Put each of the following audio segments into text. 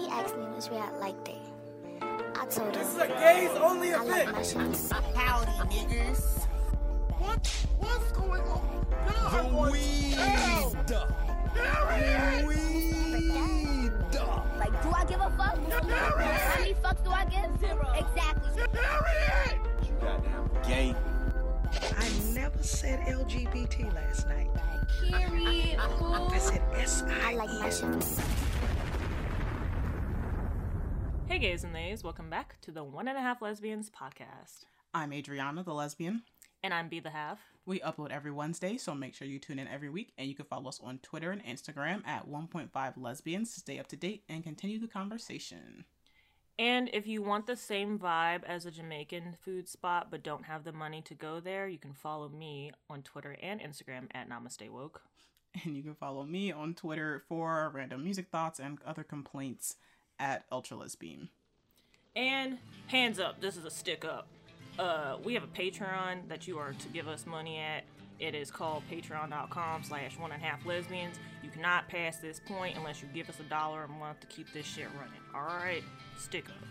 He asked me which way I liked it. I told him. This is a gays only I like event. mushrooms. Howdy, niggas. What? What's going on? God, I'm The going weed. to hell. Weed. Like, do I give a fuck? How many fucks do I give? Zero. Exactly. Harriet! You goddamn gay. I never said LGBT last night. Period. I said S I I like my mushrooms. Hey, gays and theys, welcome back to the One and a Half Lesbians podcast. I'm Adriana, the lesbian. And I'm Be the Half. We upload every Wednesday, so make sure you tune in every week, and you can follow us on Twitter and Instagram at 1.5 lesbians to stay up to date and continue the conversation. And if you want the same vibe as a Jamaican food spot but don't have the money to go there, you can follow me on Twitter and Instagram at Namaste Woke. And you can follow me on Twitter for random music thoughts and other complaints at Ultra Lesbian. And hands up, this is a stick up. Uh, we have a Patreon that you are to give us money at. It is called patreon.com slash one and a half lesbians. You cannot pass this point unless you give us a dollar a month to keep this shit running. Alright? Stick up.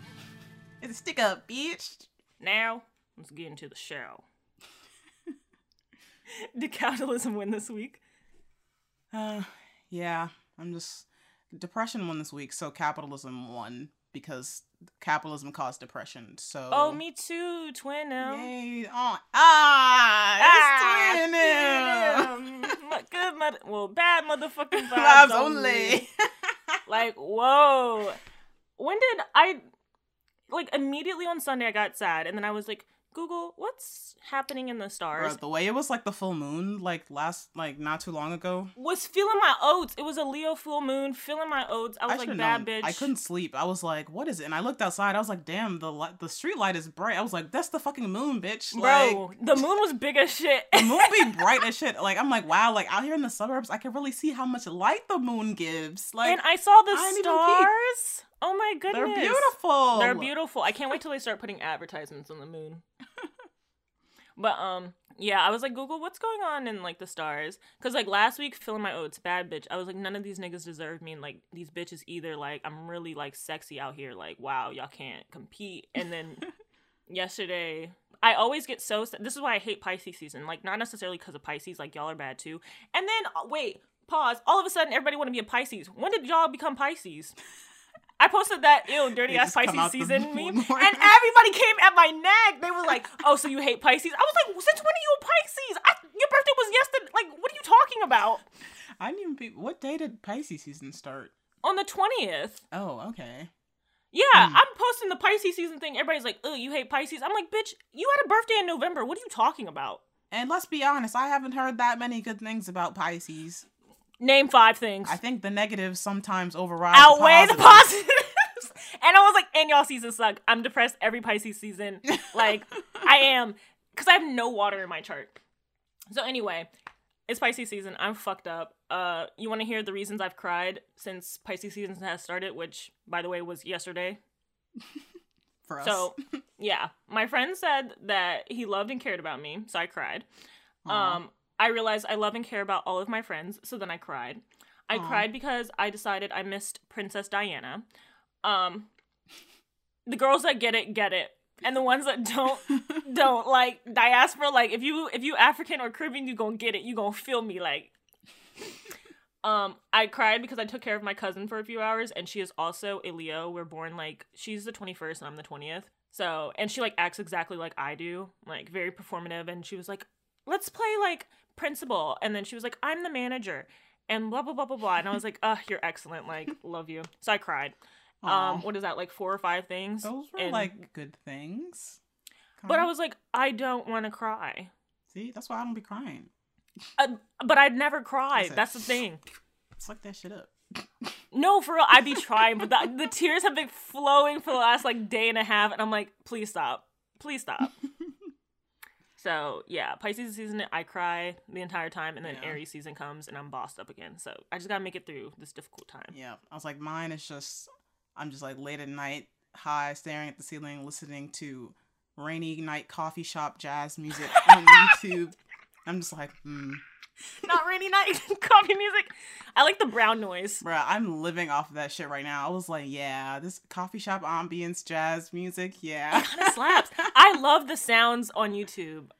It's a stick up, bitch! Now, let's get into the show. Did capitalism win this week? Uh, yeah, I'm just. Depression won this week, so capitalism won because capitalism caused depression. So. Oh, me too, twin now. Yay! Oh, ah! It's twin. Twin Good mother, well, bad motherfucking vibes, Vibes only. only. like, whoa. When did I, like, immediately on Sunday I got sad, and then I was like, Google, what's happening in the stars? Bro, the way it was like the full moon, like last, like not too long ago. was feeling my oats. It was a Leo full moon, feeling my oats. I was like, bad known. bitch. I couldn't sleep. I was like, "What is it?" And I looked outside. I was like, "Damn, the light, the street light is bright." I was like, "That's the fucking moon, bitch!" Bro, Like, the moon was big as shit. the moon be bright as shit. Like I'm like, wow, like out here in the suburbs, I can really see how much light the moon gives. Like and I saw the I stars. Oh my goodness. they're beautiful. They're beautiful. I can't wait till they start putting advertisements on the moon. but um yeah, I was like Google what's going on in like the stars cuz like last week filling my oats bad bitch. I was like none of these niggas deserve me and like these bitches either like I'm really like sexy out here like wow, y'all can't compete. And then yesterday I always get so this is why I hate Pisces season. Like not necessarily cuz of Pisces like y'all are bad too. And then uh, wait, pause. All of a sudden everybody want to be a Pisces. When did y'all become Pisces? I posted that ew dirty ass Pisces season meme, and everybody came at my neck. They were like, "Oh, so you hate Pisces?" I was like, "Since when are you a Pisces? I, your birthday was yesterday. Like, what are you talking about?" I didn't even. Be, what day did Pisces season start? On the twentieth. Oh, okay. Yeah, Hmm. I'm posting the Pisces season thing. Everybody's like, "Oh, you hate Pisces?" I'm like, "Bitch, you had a birthday in November. What are you talking about?" And let's be honest, I haven't heard that many good things about Pisces. Name five things. I think the negatives sometimes override outweigh the positives. positives. and I was like, and y'all season suck. I'm depressed every Pisces season. Like, I am. Because I have no water in my chart. So anyway, it's Pisces season. I'm fucked up. Uh, you want to hear the reasons I've cried since Pisces season has started, which, by the way, was yesterday. for us. So, yeah, my friend said that he loved and cared about me, so I cried. Aw. Um, I realized I love and care about all of my friends, so then I cried. I Aw. cried because I decided I missed Princess Diana. Um, the girls that get it get it, and the ones that don't don't. Like diaspora, like if you if you African or Caribbean, you gonna get it. You gonna feel me like. Um, I cried because I took care of my cousin for a few hours, and she is also a Leo. We're born like she's the twenty first, and I'm the twentieth. So, and she like acts exactly like I do, like very performative. And she was like, "Let's play like principal," and then she was like, "I'm the manager," and blah blah blah blah blah. And I was like, "Uh, you're excellent. Like, love you." So I cried. Aw. Um, what is that? Like four or five things. those were And- like good things. But I was like, I don't want to cry. see, that's why I don't be crying. Uh, but I'd never cry. Listen. That's the thing. Suck that shit up. No, for real, I'd be trying, but the, the tears have been flowing for the last like day and a half, and I'm like, please stop, please stop. So yeah, Pisces season, I cry the entire time, and then Yeah. Aries season comes, and I'm bossed up again. So I just gotta make it through this difficult time. Yeah, I was like, mine is just, I'm just like late at night, high, staring at the ceiling, listening to rainy night coffee shop jazz music on YouTube. I'm just like, hmm, Not rainy night coffee music. I like the brown noise. Bruh, I'm living off of that shit right now. I was like, yeah, this coffee shop ambience, jazz music, yeah. Kind of slaps. I love the sounds on YouTube.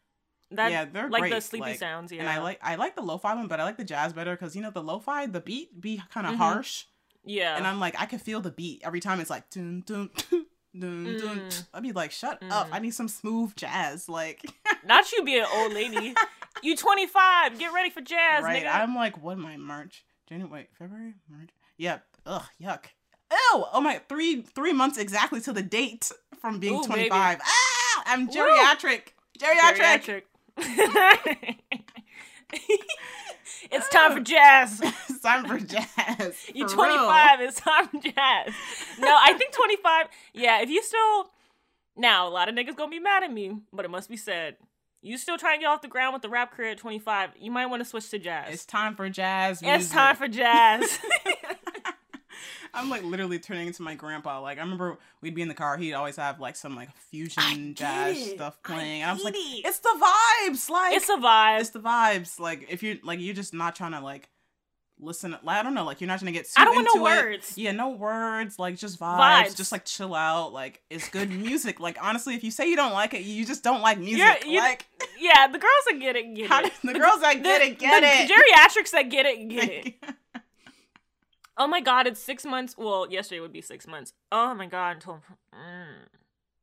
That yeah, they're like great. the sleepy like- sounds. Yeah, And I like I like the lo-fi one, but I like the jazz better because you know the lo-fi, the beat be kind of Mhm. harsh, Yeah, and I'm like I can feel the beat every time. It's like dun dun dun dun. dun. Mm. I'd be like, shut up! Mm. I need some smooth jazz, like not you be an old lady. You 25. Get ready for jazz, right. nigga. I'm like, what am I? March, January, wait, February, March. Yep. Ugh, yuck. Ew! Oh my, three three months exactly to the date from being Ooh, 25. baby. Ah, I'm Woo. geriatric. Geriatric. Geriatric. it's time for jazz. it's time for jazz. You for 25. It's time for jazz. No, I think 25. Yeah, if you still now a lot of niggas gonna be mad at me, but it must be said. You still trying to get off the ground with the rap career at 25, you might want to switch to jazz. It's time for jazz. It's time for jazz. I'm like literally turning into my grandpa. Like I remember we'd be in the car. He'd always have like some like fusion jazz it. stuff I playing, and I was like, it. "It's the vibes!" Like it's a vibe. it's the vibes. Like if you're like you're just not trying to like listen. I don't know. Like you're not gonna get. I don't want no it. words. Yeah, no words. Like just vibes. Vibes. Just like chill out. Like it's good music. Like honestly, if you say you don't like it, you just don't like music. You- like Yeah, the girls that get it, get how it. do- the girls that get it, get the it. geriatrics that get it, get it. Oh my god, it's six months. Well, yesterday would be six months. Oh my god, until mm,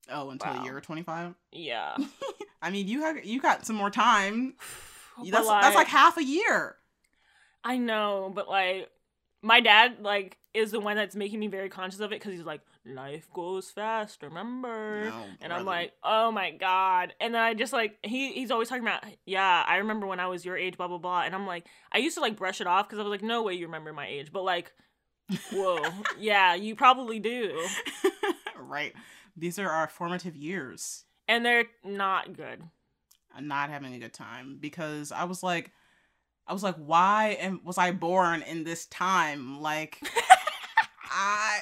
oh, until Wow. you're 25. yeah. I mean, you have you got some more time. That's that's like half a year. I know, but like my dad like is the one that's making me very conscious of it because he's like life goes fast, remember? No, and I'm like, oh my god. And then I just like he he's always talking about yeah. I remember when I was your age, blah blah blah. And I'm like, I used to like brush it off because I was like, no way you remember my age. But like, whoa, yeah, you probably do. right. These are our formative years. And they're not good. I'm not having a good time because I was like, I was like, why am was I born in this time? Like, I.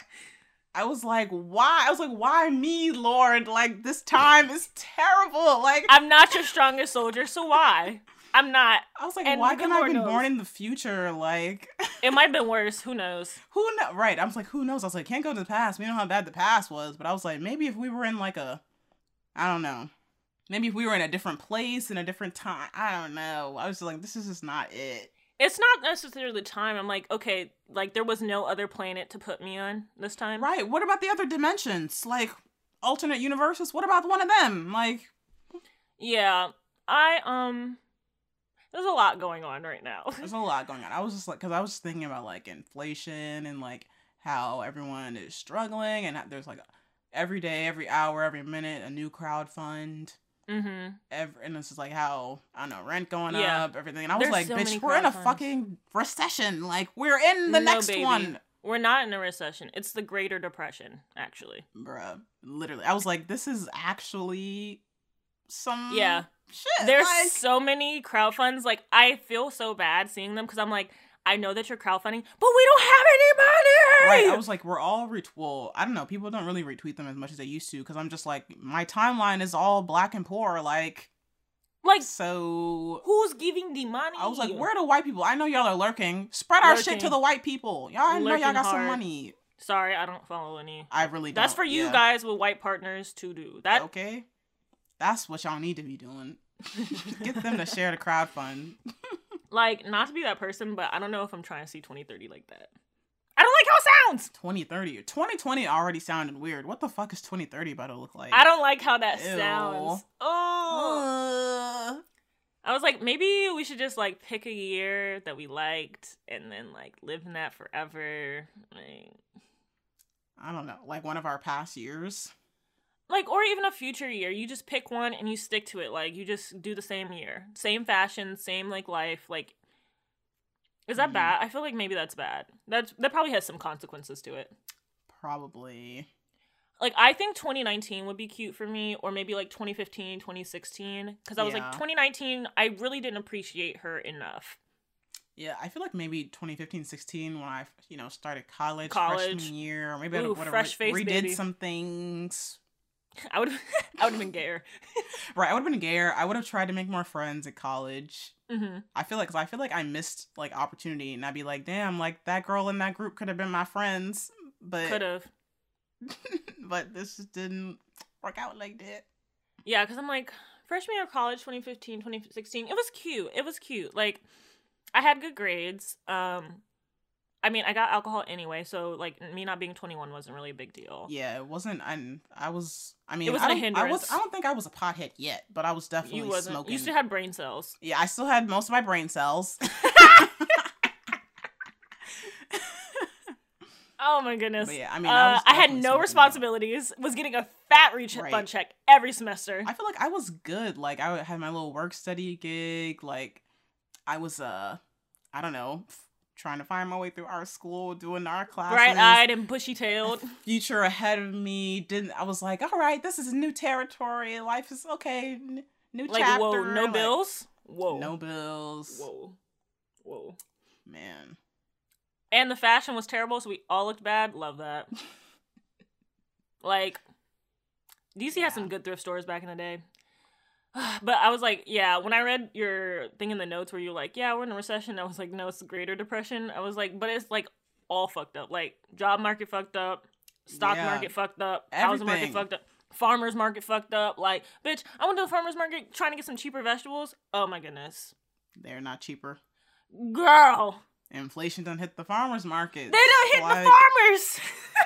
I was like, why? I was like, why me, Lord? Like, this time is terrible. Like, I'm not your strongest soldier, so why? I'm not. I was like, and why couldn't I have been knows. born in the future? Like, It might have been worse. Who knows? who know? Right. I was like, who knows? I was like, can't go to the past. We know how bad the past was. But I was like, maybe if we were in like a, I don't know. Maybe if we were in a different place in a different time. I don't know. I was like, this is just not it. It's not necessarily the time. I'm like, okay, like there was no other planet to put me on this time. Right. What about the other dimensions? Like alternate universes? What about one of them? Like, Yeah. I um there's a lot going on right now. there's a lot going on. I was just like, because I was thinking about like inflation and like how everyone is struggling and there's like every day, every hour, every minute, a new crowd fund. Mm-hmm. Every, and it's just like how I don't know rent going Yeah. up, everything. And I was There's like, so bitch, we're in a fucking recession. Like we're in the No, next baby. one, We're not in a recession. It's the Greater Depression, actually. bruh. Literally, I was like, this is actually some Yeah. shit. There's like, so many crowdfunds. Like I feel so bad seeing them because I'm like, I know that you're crowdfunding, but we don't have any money. Right, I was like, we're all ret. Well, I don't know. People don't really retweet them as much as they used to because I'm just like, my timeline is all black and poor. Like, like, so who's giving the money? I was like, where are the white people? I know y'all are lurking. Spread our shit to the white people. Y'all I know y'all Lurking got some money. Sorry, I don't follow any. I really don't. That's for you yeah. guys with white partners to do. That okay, that's what y'all need to be doing. Get them to share the crowd fund. like not to be that person, but I don't know if I'm trying to see 2030 like that. I don't like how it sounds. 2030 2020 already sounded weird. What the fuck is 2030 about to look like? I don't like how that Ew. sounds. Oh. Uh, I was like, maybe we should just like pick a year that we liked and then like live in that forever. Like, I don't know. Like one of our past years. Like or even a future year. You just pick one and you stick to it. Like you just do the same year. Same fashion, same like life. Like is that Mhm. bad? I feel like maybe that's bad. That's that probably has some consequences to it. Probably. Like I think 2019 would be cute for me or maybe like 2015, 2016 cuz I was Yeah. like 2019 I really didn't appreciate her enough. Yeah, I feel like maybe 2015, 16 when I, you know, started college, College. freshman year, or maybe I Ooh, would have fresh face, redid baby. some things. I would I would have been gayer. Right, I would have been gayer. I would have tried to make more friends at college. Mm-hmm. I feel like, cause I feel like I missed like opportunity, and I'd be like, damn, like that girl in that group could have been my friends, but Could have. but this just didn't work out like that. Yeah, because I'm like, freshman year of college, 2015, 2016, it was cute. It was cute. Like, I had good grades. Um, I mean, I got alcohol anyway, so like me not being 21 wasn't really a big deal. Yeah, it wasn't. I I was. I mean, It wasn't I a don't- I was. hindrance. I don't think I was a pothead yet, but I was definitely you wasn't. smoking. You still had brain cells. yeah, I still had most of my brain cells. Oh my goodness. But yeah, I mean, I uh, I, had no responsibilities. Was getting a fat reach Right. check every semester. I feel like I was good. Like I had my little work study gig. Like I was uh, I don't know, trying to find my way through our school, doing our classes. Bright eyed and bushy tailed. Future ahead of me. Didn't I was like, all right, this is new territory. Life is okay. New Like, chapter. whoa, no like, bills? Whoa. No bills. Whoa. Whoa. Man. And the fashion was terrible, so we all looked bad. Love that. like, DC had some good thrift stores back in the day. But I was like, yeah, when I read your thing in the notes where you're like, yeah, we're in a recession, I was like, no, it's the Greater Depression. I was like, but it's like all fucked up. Like, job market fucked up, stock Yeah. market fucked up, housing market fucked up, farmers market fucked up. Like, bitch, I went to the farmers market trying to get some cheaper vegetables. Oh my goodness. They're not cheaper. Girl, Inflation done hit the farmers market. they don't hit Like, the farmers.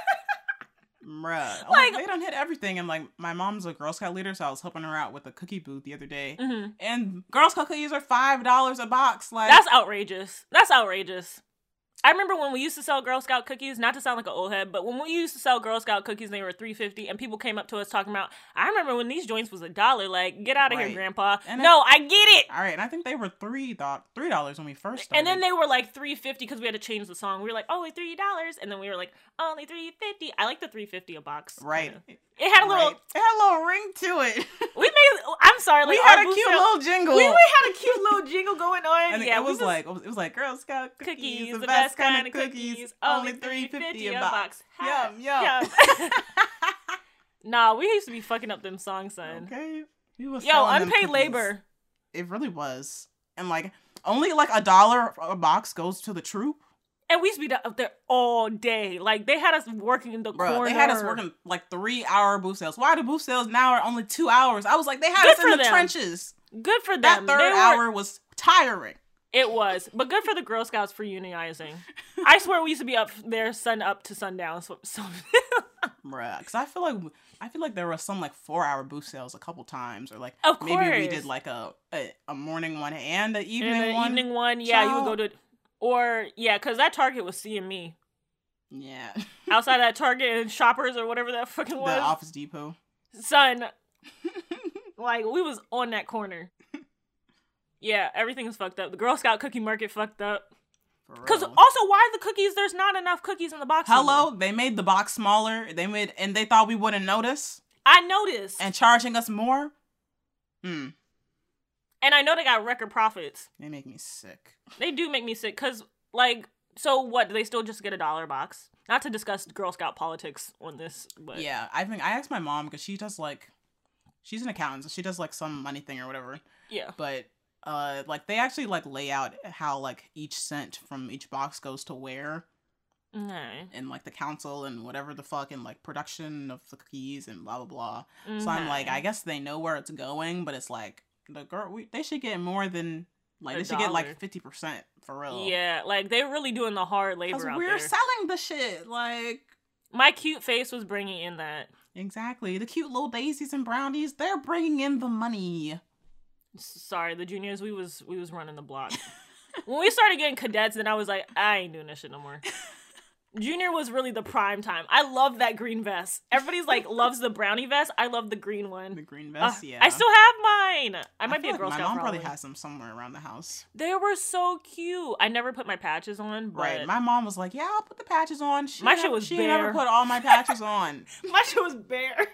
Bruh. Like- Like, they don't hit everything. And like my mom's a Girl Scout leader, so I was helping her out with a cookie booth the other day. Mhm. And Girl Scout cookies are five dollars a box. Like That's outrageous. That's outrageous. I remember when we used to sell Girl Scout cookies, not to sound like an old head, but when we used to sell Girl Scout cookies, they were three fifty, and people came up to us talking about. I remember when these joints was a dollar. Like, get out of here, Grandpa. And no, I get it. all right. And I think they were three three dollars when we first started. And then they were like three fifty because we had to change the song. We were like, oh, only three dollars, and then we were like, only three fifty. I like the three fifty a box. right. kinda. It had a little. Right. It had a little ring to it. We made. I'm sorry. Like we had a cute sale- little jingle. We, we had a cute little jingle going on. and yeah, it we was just- like it was, it was like Girl Scout cookies, cookies, the, best kind of cookies, only three fifty a box. Ha, Yum yum. nah, we used to be fucking up them songs, son. okay. We was Yo, unpaid labor. It really was, and like only like a dollar a box goes to the troop. And we used to be up there all day. Like they had us working in the Bro, corner. they had us working like three hour booth sales. Why do booth sales now are only two hours? I was like, they had Good us in the them. trenches. Good for them. That third were- hour was tiring. It was, but good for the Girl Scouts for unionizing. I swear we used to be up there sun up to sundown. So, so Bruh, because I feel like I feel like there was some like four hour booth sales a couple times, or like Of maybe we did like a, a a morning one and an in evening the one. evening one, yeah, you would go to, or yeah, because that Target was seeing me Yeah, outside that Target and Shoppers or whatever that fucking was. the. Office Depot. son like we was on that corner yeah everything's fucked up. The girl scout cookie market fucked up. Because also why the cookies? There's not enough cookies in the box Hello, anymore. they made the box smaller. They made and they thought we wouldn't notice? I noticed. And, charging us more. Hmm, And i know they got record profits. They make me sick. they do make me sick because like so what? Do they still just get a dollar box? Not to discuss girl scout politics on this but Yeah, I think I asked my mom because she does like, she's an accountant, so she does like some money thing or whatever. yeah. But uh, like they actually like lay out how like each cent from each box goes to where okay. and like the council and whatever the fuck and like production of the cookies and blah blah blah. So I'm like, I guess they know where it's going, but it's like the girl we, they should get more than like A they should get like fifty percent for real. yeah like they're really doing the hard labor we're there selling the shit like. my cute face was bringing in that Exactly. The cute little daisies and brownies, they're bringing in the money. Sorry the juniors we was we was running the block when we started getting cadets then i was like i ain't doing this shit no more junior was really the prime time i love that green vest everybody's like loves the brownie vest i love the green one The green Uh, vest, yeah. i still have mine i might feel be a like Scout. My mom probably. probably has them somewhere around the house. they were so cute i never put my patches on but Right. My mom was like, "Yeah, I'll put the patches on." She My never, shit was she bare. never put all my patches on. my shit was bare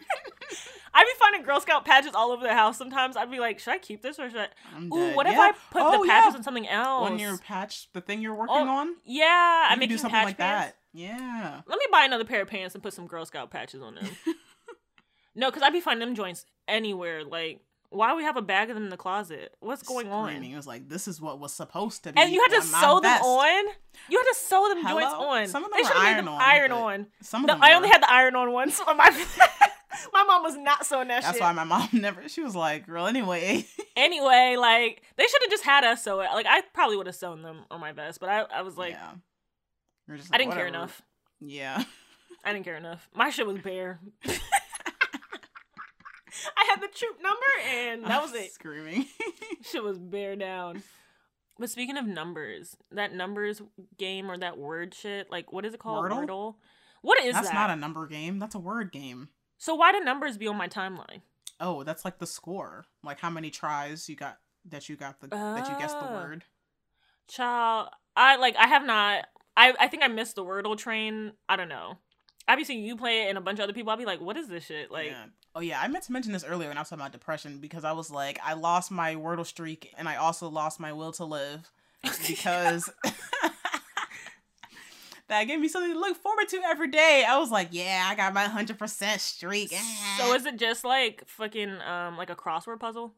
i'd be finding girl scout patches all over the house sometimes i'd be like should i keep this or should i I'm Ooh, dead. what if I put Oh, the patches yeah. on something else? on your patch, the thing you're working Oh, on? yeah, I make do something patch like pants. that. Yeah. Let me buy another pair of pants and put some Girl Scout patches on them. no, because I'd be finding them joints anywhere. Like Why do we have a bag of them in the closet? What's going Screaming. on? It was like this is what was supposed to be. And you had to sew them on. You had to sew them joints on. Some of they them should were have made them iron-on, iron on. Some of No, them I only had the iron on ones on my. my mom was not sewing that That's shit. why my mom never. She was like, "Girl, anyway." Anyway, like they should have just had us sew it. Like I probably would have sewn them on my vest, but I, I was like, yeah. You're just I didn't care enough. Yeah. I didn't care enough. My shit was bare. I had the troop number, and that was it. Screaming. shit was bare down. But speaking of numbers, that numbers game or that word shit, like what is it called? Wordle? What is that? That's that? not a number game. That's a word game. So why do numbers be on my timeline? Oh, that's like the score. Like how many tries you got that you got the that you guessed the Ah. word. Child, I like I have not. I I think I missed the Wordle train. I don't know. I be seeing you play it and a bunch of other people. I'll be like, what is this shit? Like, yeah. Oh yeah, I meant to mention this earlier when I was talking about depression because I was like, I lost my Wordle streak and I also lost my will to live because that gave me something to look forward to every day. I was like, yeah, I got my hundred percent streak. so is it just like fucking um like a crossword puzzle,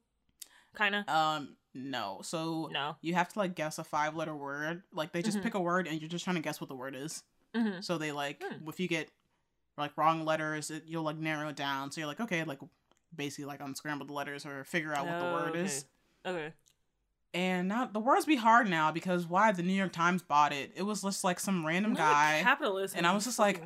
kind of? Um, no. So No. you have to like guess a five letter word. Like they just Mhm. pick a word and you're just trying to guess what the word is. Mm-hmm. So they like Hmm. if you get like wrong letters, it, you'll like narrow it down. So you're like, okay, like basically like unscramble the letters or figure out what the word is. Oh, Okay. And now the words be hard now because why the New York Times bought it. It was just like some random Look, guy. capitalism. and I was just like,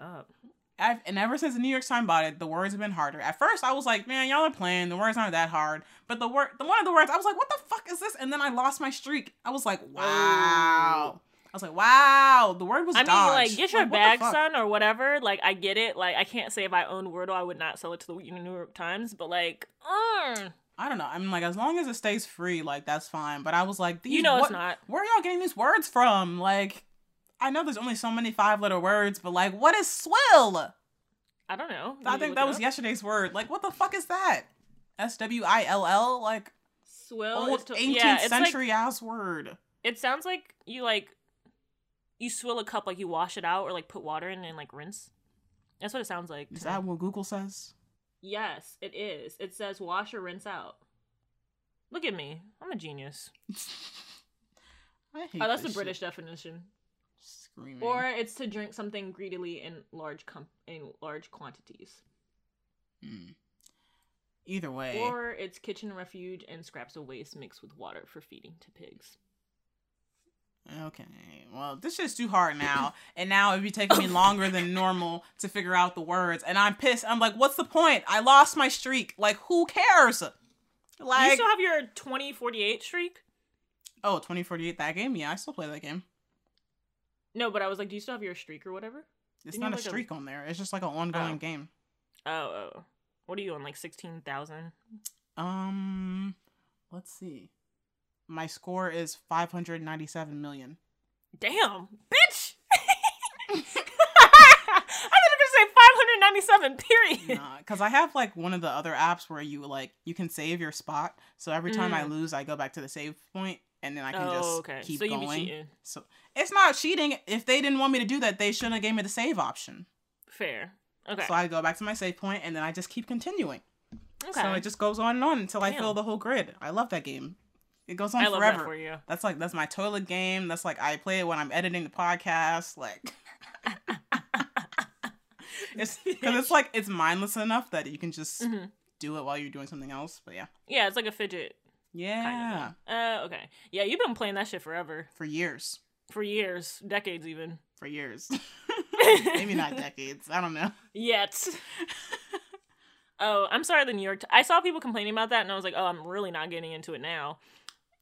up. I've, and ever since the New York Times bought it, the words have been harder. At first, I was like, "Man, y'all are playing. The words aren't that hard." But the word, the one of the words, I was like, "What the fuck is this?" And then I lost my streak. I was like, "Wow!" I was like, "Wow!" The word was. I mean, like, get your Like, bag, son, or whatever. Like, I get it. Like, I can't say if I owned Wordle, I would not sell it to the New York Times. But like, mm, I don't know. I'm like, as long as it stays free, like that's fine. But I was like, you know, what, it's not. Where are y'all getting these words from? Like, I know there's only so many five letter words, but like, what is swill? I don't know. I think that was up. yesterday's word. Like, what the fuck is that? S W I L L? Like, Swill. old to- 18th yeah, it's like century ass word. it sounds like you like you swill a cup, like you wash it out, or like put water in and like rinse. That's what it sounds like. Is that what Google says? Yes, it is. It says wash or rinse out. Look at me. I'm a genius. I hate Oh, that's the British shit. definition. Screaming. Or it's to drink something greedily in large com- in large quantities. Hmm. Either way. Or it's kitchen refuge and scraps of waste mixed with water for feeding to pigs. Okay. Well, this shit's too hard now. and now it'd be taking me longer than normal to figure out the words. And I'm pissed. I'm like, what's the point? I lost my streak. Like, who cares? Like You still have your 2048 streak? oh, 2048, that game? Yeah, I still play that game. No, but I was like, do you still have your streak or whatever? It's Didn't not a like, a- streak on there. It's just like an ongoing Oh. game. Oh, oh. What are you on? Like 16,000? Um, let's see. My score is 597 million. Damn, bitch! I thought you were gonna say 597, period. Nah, because I have like one of the other apps where you like you can save your spot. So every time I Mm. lose, I go back to the save point, and then I can oh, just okay. keep so going. cheating. So it's not cheating. If they didn't want me to do that, they shouldn't have gave me the save option. Fair. Okay. So I go back to my save point, and then I just keep continuing. okay. So it just goes on and on until I fill the whole grid. I love that game. It goes on forever. that for you. That's like that's my toilet game. That's like I play it when I'm editing the podcast. Like it's because it's like it's mindless enough that you can just Mhm. do it while you're doing something else. But yeah, Yeah, it's like a fidget. yeah, Kind of. Uh, okay. Yeah, you've been playing that shit forever. for years, For years. Decades, even. for years. Maybe not decades. I don't know. Yet. oh, I'm sorry, the New York. T- I saw people complaining about that, and I was like, oh, I'm really not getting into it now.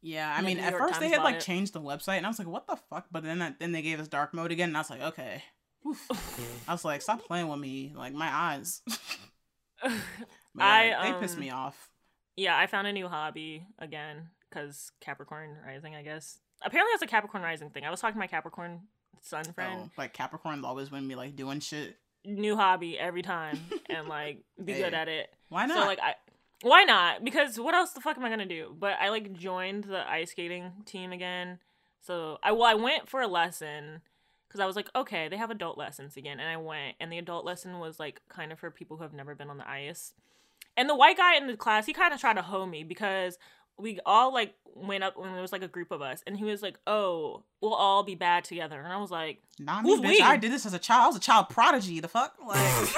Yeah, I mean, at York first they had like it. changed the website, and I was like, what the fuck? But then that, then they gave us dark mode again, and I was like, okay. Oof. I was like, stop playing with me, like my eyes. Yeah, I, they pissed um, me off. yeah, I found a new hobby again because Capricorn Rising, I guess. Apparently, that's a Capricorn Rising thing. I was talking to my Capricorn sun friend. Oh, like Capricorn's always when me like doing shit. New hobby every time, and like be good at it. Why not? So like I why not? Because what else the fuck am I gonna do? But I like joined the ice skating team again. So I well I went for a lesson because I was like, okay, they have adult lessons again, and I went, and the adult lesson was like kind of for people who have never been on the ice. And the white guy in the class, he kind of tried to hoe me because we all like went up when there was like a group of us, and he was like, "Oh, we'll all be bad together," and I was like, Not me, bitch. we? I did this as a child. I was a child prodigy. The fuck? Like, I was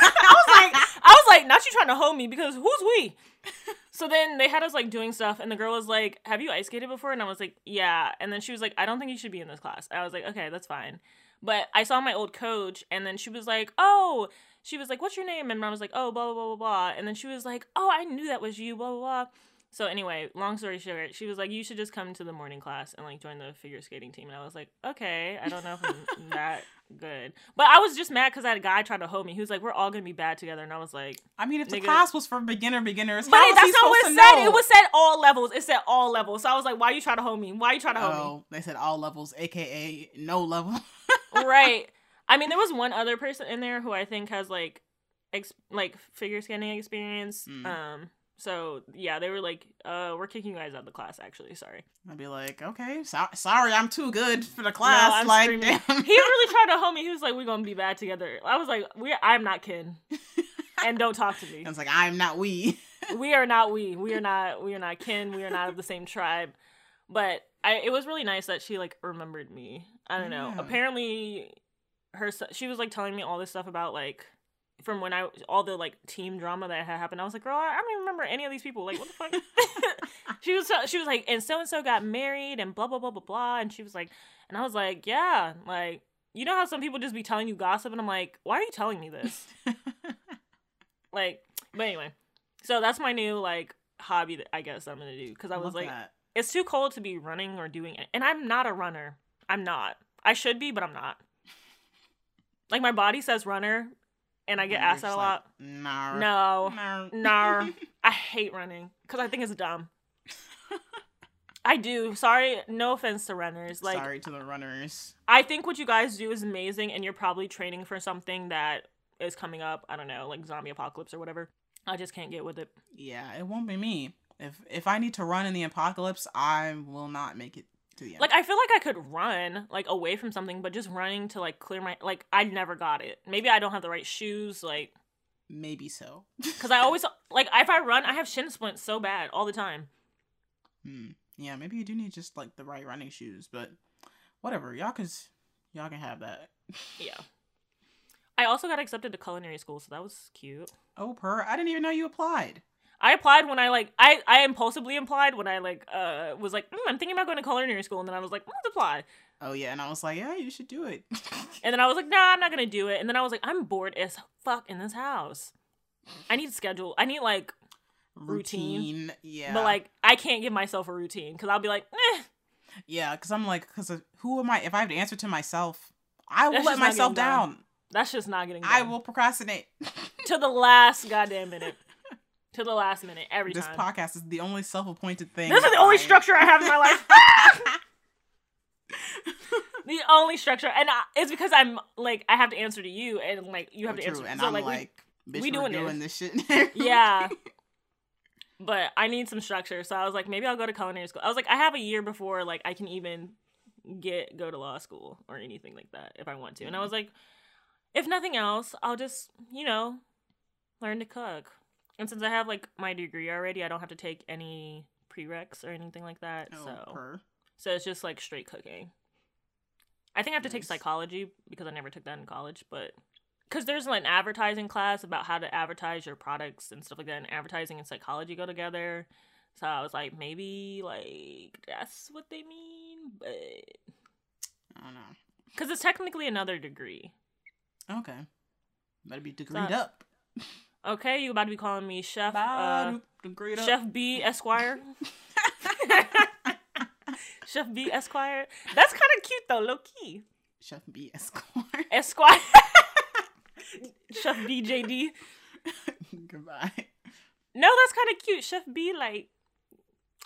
like, I was like, not you trying to hoe me because who's we? So then they had us like doing stuff, and the girl was like, "Have you ice skated before?" And I was like, "Yeah." And then she was like, "I don't think you should be in this class." I was like, "Okay, that's fine." But I saw my old coach, and then she was like, "Oh." She was like, "What's your name?" And I was like, "Oh, blah blah blah blah blah." And then she was like, "Oh, I knew that was you." Blah blah blah. So anyway, long story short, she was like, "You should just come to the morning class and like join the figure skating team." And I was like, "Okay, I don't know if I'm that good," but I was just mad because that guy tried to hold me. He was like, "We're all gonna be bad together," and I was like, I mean, if the Nigga. class was for beginner beginners, "But was that's not what it said. know? It was said all levels. It said all levels." So I was like, "Why you try to hold me? Why you try to hold me? Oh, they said all levels, aka no level. right. I mean, there was one other person in there who I think has like, ex- like figure skating experience. Mm. Um. So yeah, they were like, "Uh, we're kicking you guys out of the class." Actually, sorry. I'd be like, okay, so- sorry, I'm too good for the class. I'm like, screaming. damn. he really tried to hold me. He was like, "We're gonna be bad together." I was like, "We, I'm not kin, and don't talk to me. I was like, I'm not we. We are not we. We are not. We are not kin. We are not of the same tribe." But I, it was really nice that she like remembered me. I don't know. Yeah. Apparently, her she was like telling me all this stuff about like from when I all the like team drama that had happened. I was like, "Girl, I don't even remember any of these people. Like, what the fuck?" she was she was like, "And so and so got married and blah blah blah blah blah." And she was like, and I was like, "Yeah, like." You know how some people just be telling you gossip, and I'm like, why are you telling me this? like, but anyway, so that's my new like hobby that I guess I'm gonna do because I was Love like, that. it's too cold to be running or doing it, and I'm not a runner. I'm not. I should be, but I'm not. Like my body says runner, and I get You're asked that a like, lot. Nah. No, Nah. Nah. I hate running because I think it's dumb. I do. Sorry, no offense to runners. Like Sorry to the runners. I think what you guys do is amazing, and you're probably training for something that is coming up. I don't know, like zombie apocalypse or whatever. I just can't get with it. Yeah, it won't be me. If if I need to run in the apocalypse, I will not make it the end. Like I feel like I could run like away from something, but just running to like clear my like I never got it. Maybe I don't have the right shoes, like maybe so. because I always like if I run, I have shin splints so bad all the time. Hmm. Yeah, maybe you do need just like the right running shoes, but whatever. Y'all can y'all can have that. Yeah. I also got accepted to culinary school, so that was cute. Oh, per. I didn't even know you applied. I applied when I like I I impulsively applied when I like uh was like mm, I'm thinking about going to culinary school, and then I was like let's apply, Oh yeah, and I was like, yeah, you should do it. and then I was like nah I'm not gonna do it, and then I was like I'm bored as fuck in this house. I need schedule. I need like, Routine. Yeah. but like I can't give myself a routine because I'll be like eh. yeah, because I'm like, because who am I? If I have to answer to myself, I will That's let myself done. down. That's just not getting. Done. I will procrastinate. to the last goddamn minute. To the last minute every this time. podcast is the only self-appointed thing. this is the only I- structure I have in my life. the only structure, and I, it's because I'm like I have to answer to you, and like you have Oh, to true, answer. and so, I'm like, like, we- we doing doing, this. this shit. yeah. But I need some structure, so I was like, maybe I'll go to culinary school. I was like, I have a year before like I can even get go to law school or anything like that if I want to. And I mm-hmm. was like, if nothing else, I'll just you know learn to cook. And since I have like my degree already, I don't have to take any prereqs or anything like that. Oh, so per. so it's just like straight cooking. I think I have to take psychology because I never took that in college, but because there's like an advertising class about how to advertise your products and stuff like that, and advertising and psychology go together. So I was like, maybe like that's what they mean, but I don't know. because it's technically another degree. Okay. Better be degreed So- up. Okay, you about to be calling me chef, uh, Bye, chef B Esquire, chef B Esquire. That's kind of cute though, low key. Chef B Esquire. Esquire. Chef BJD. Goodbye. No, that's kind of cute. Chef B, like,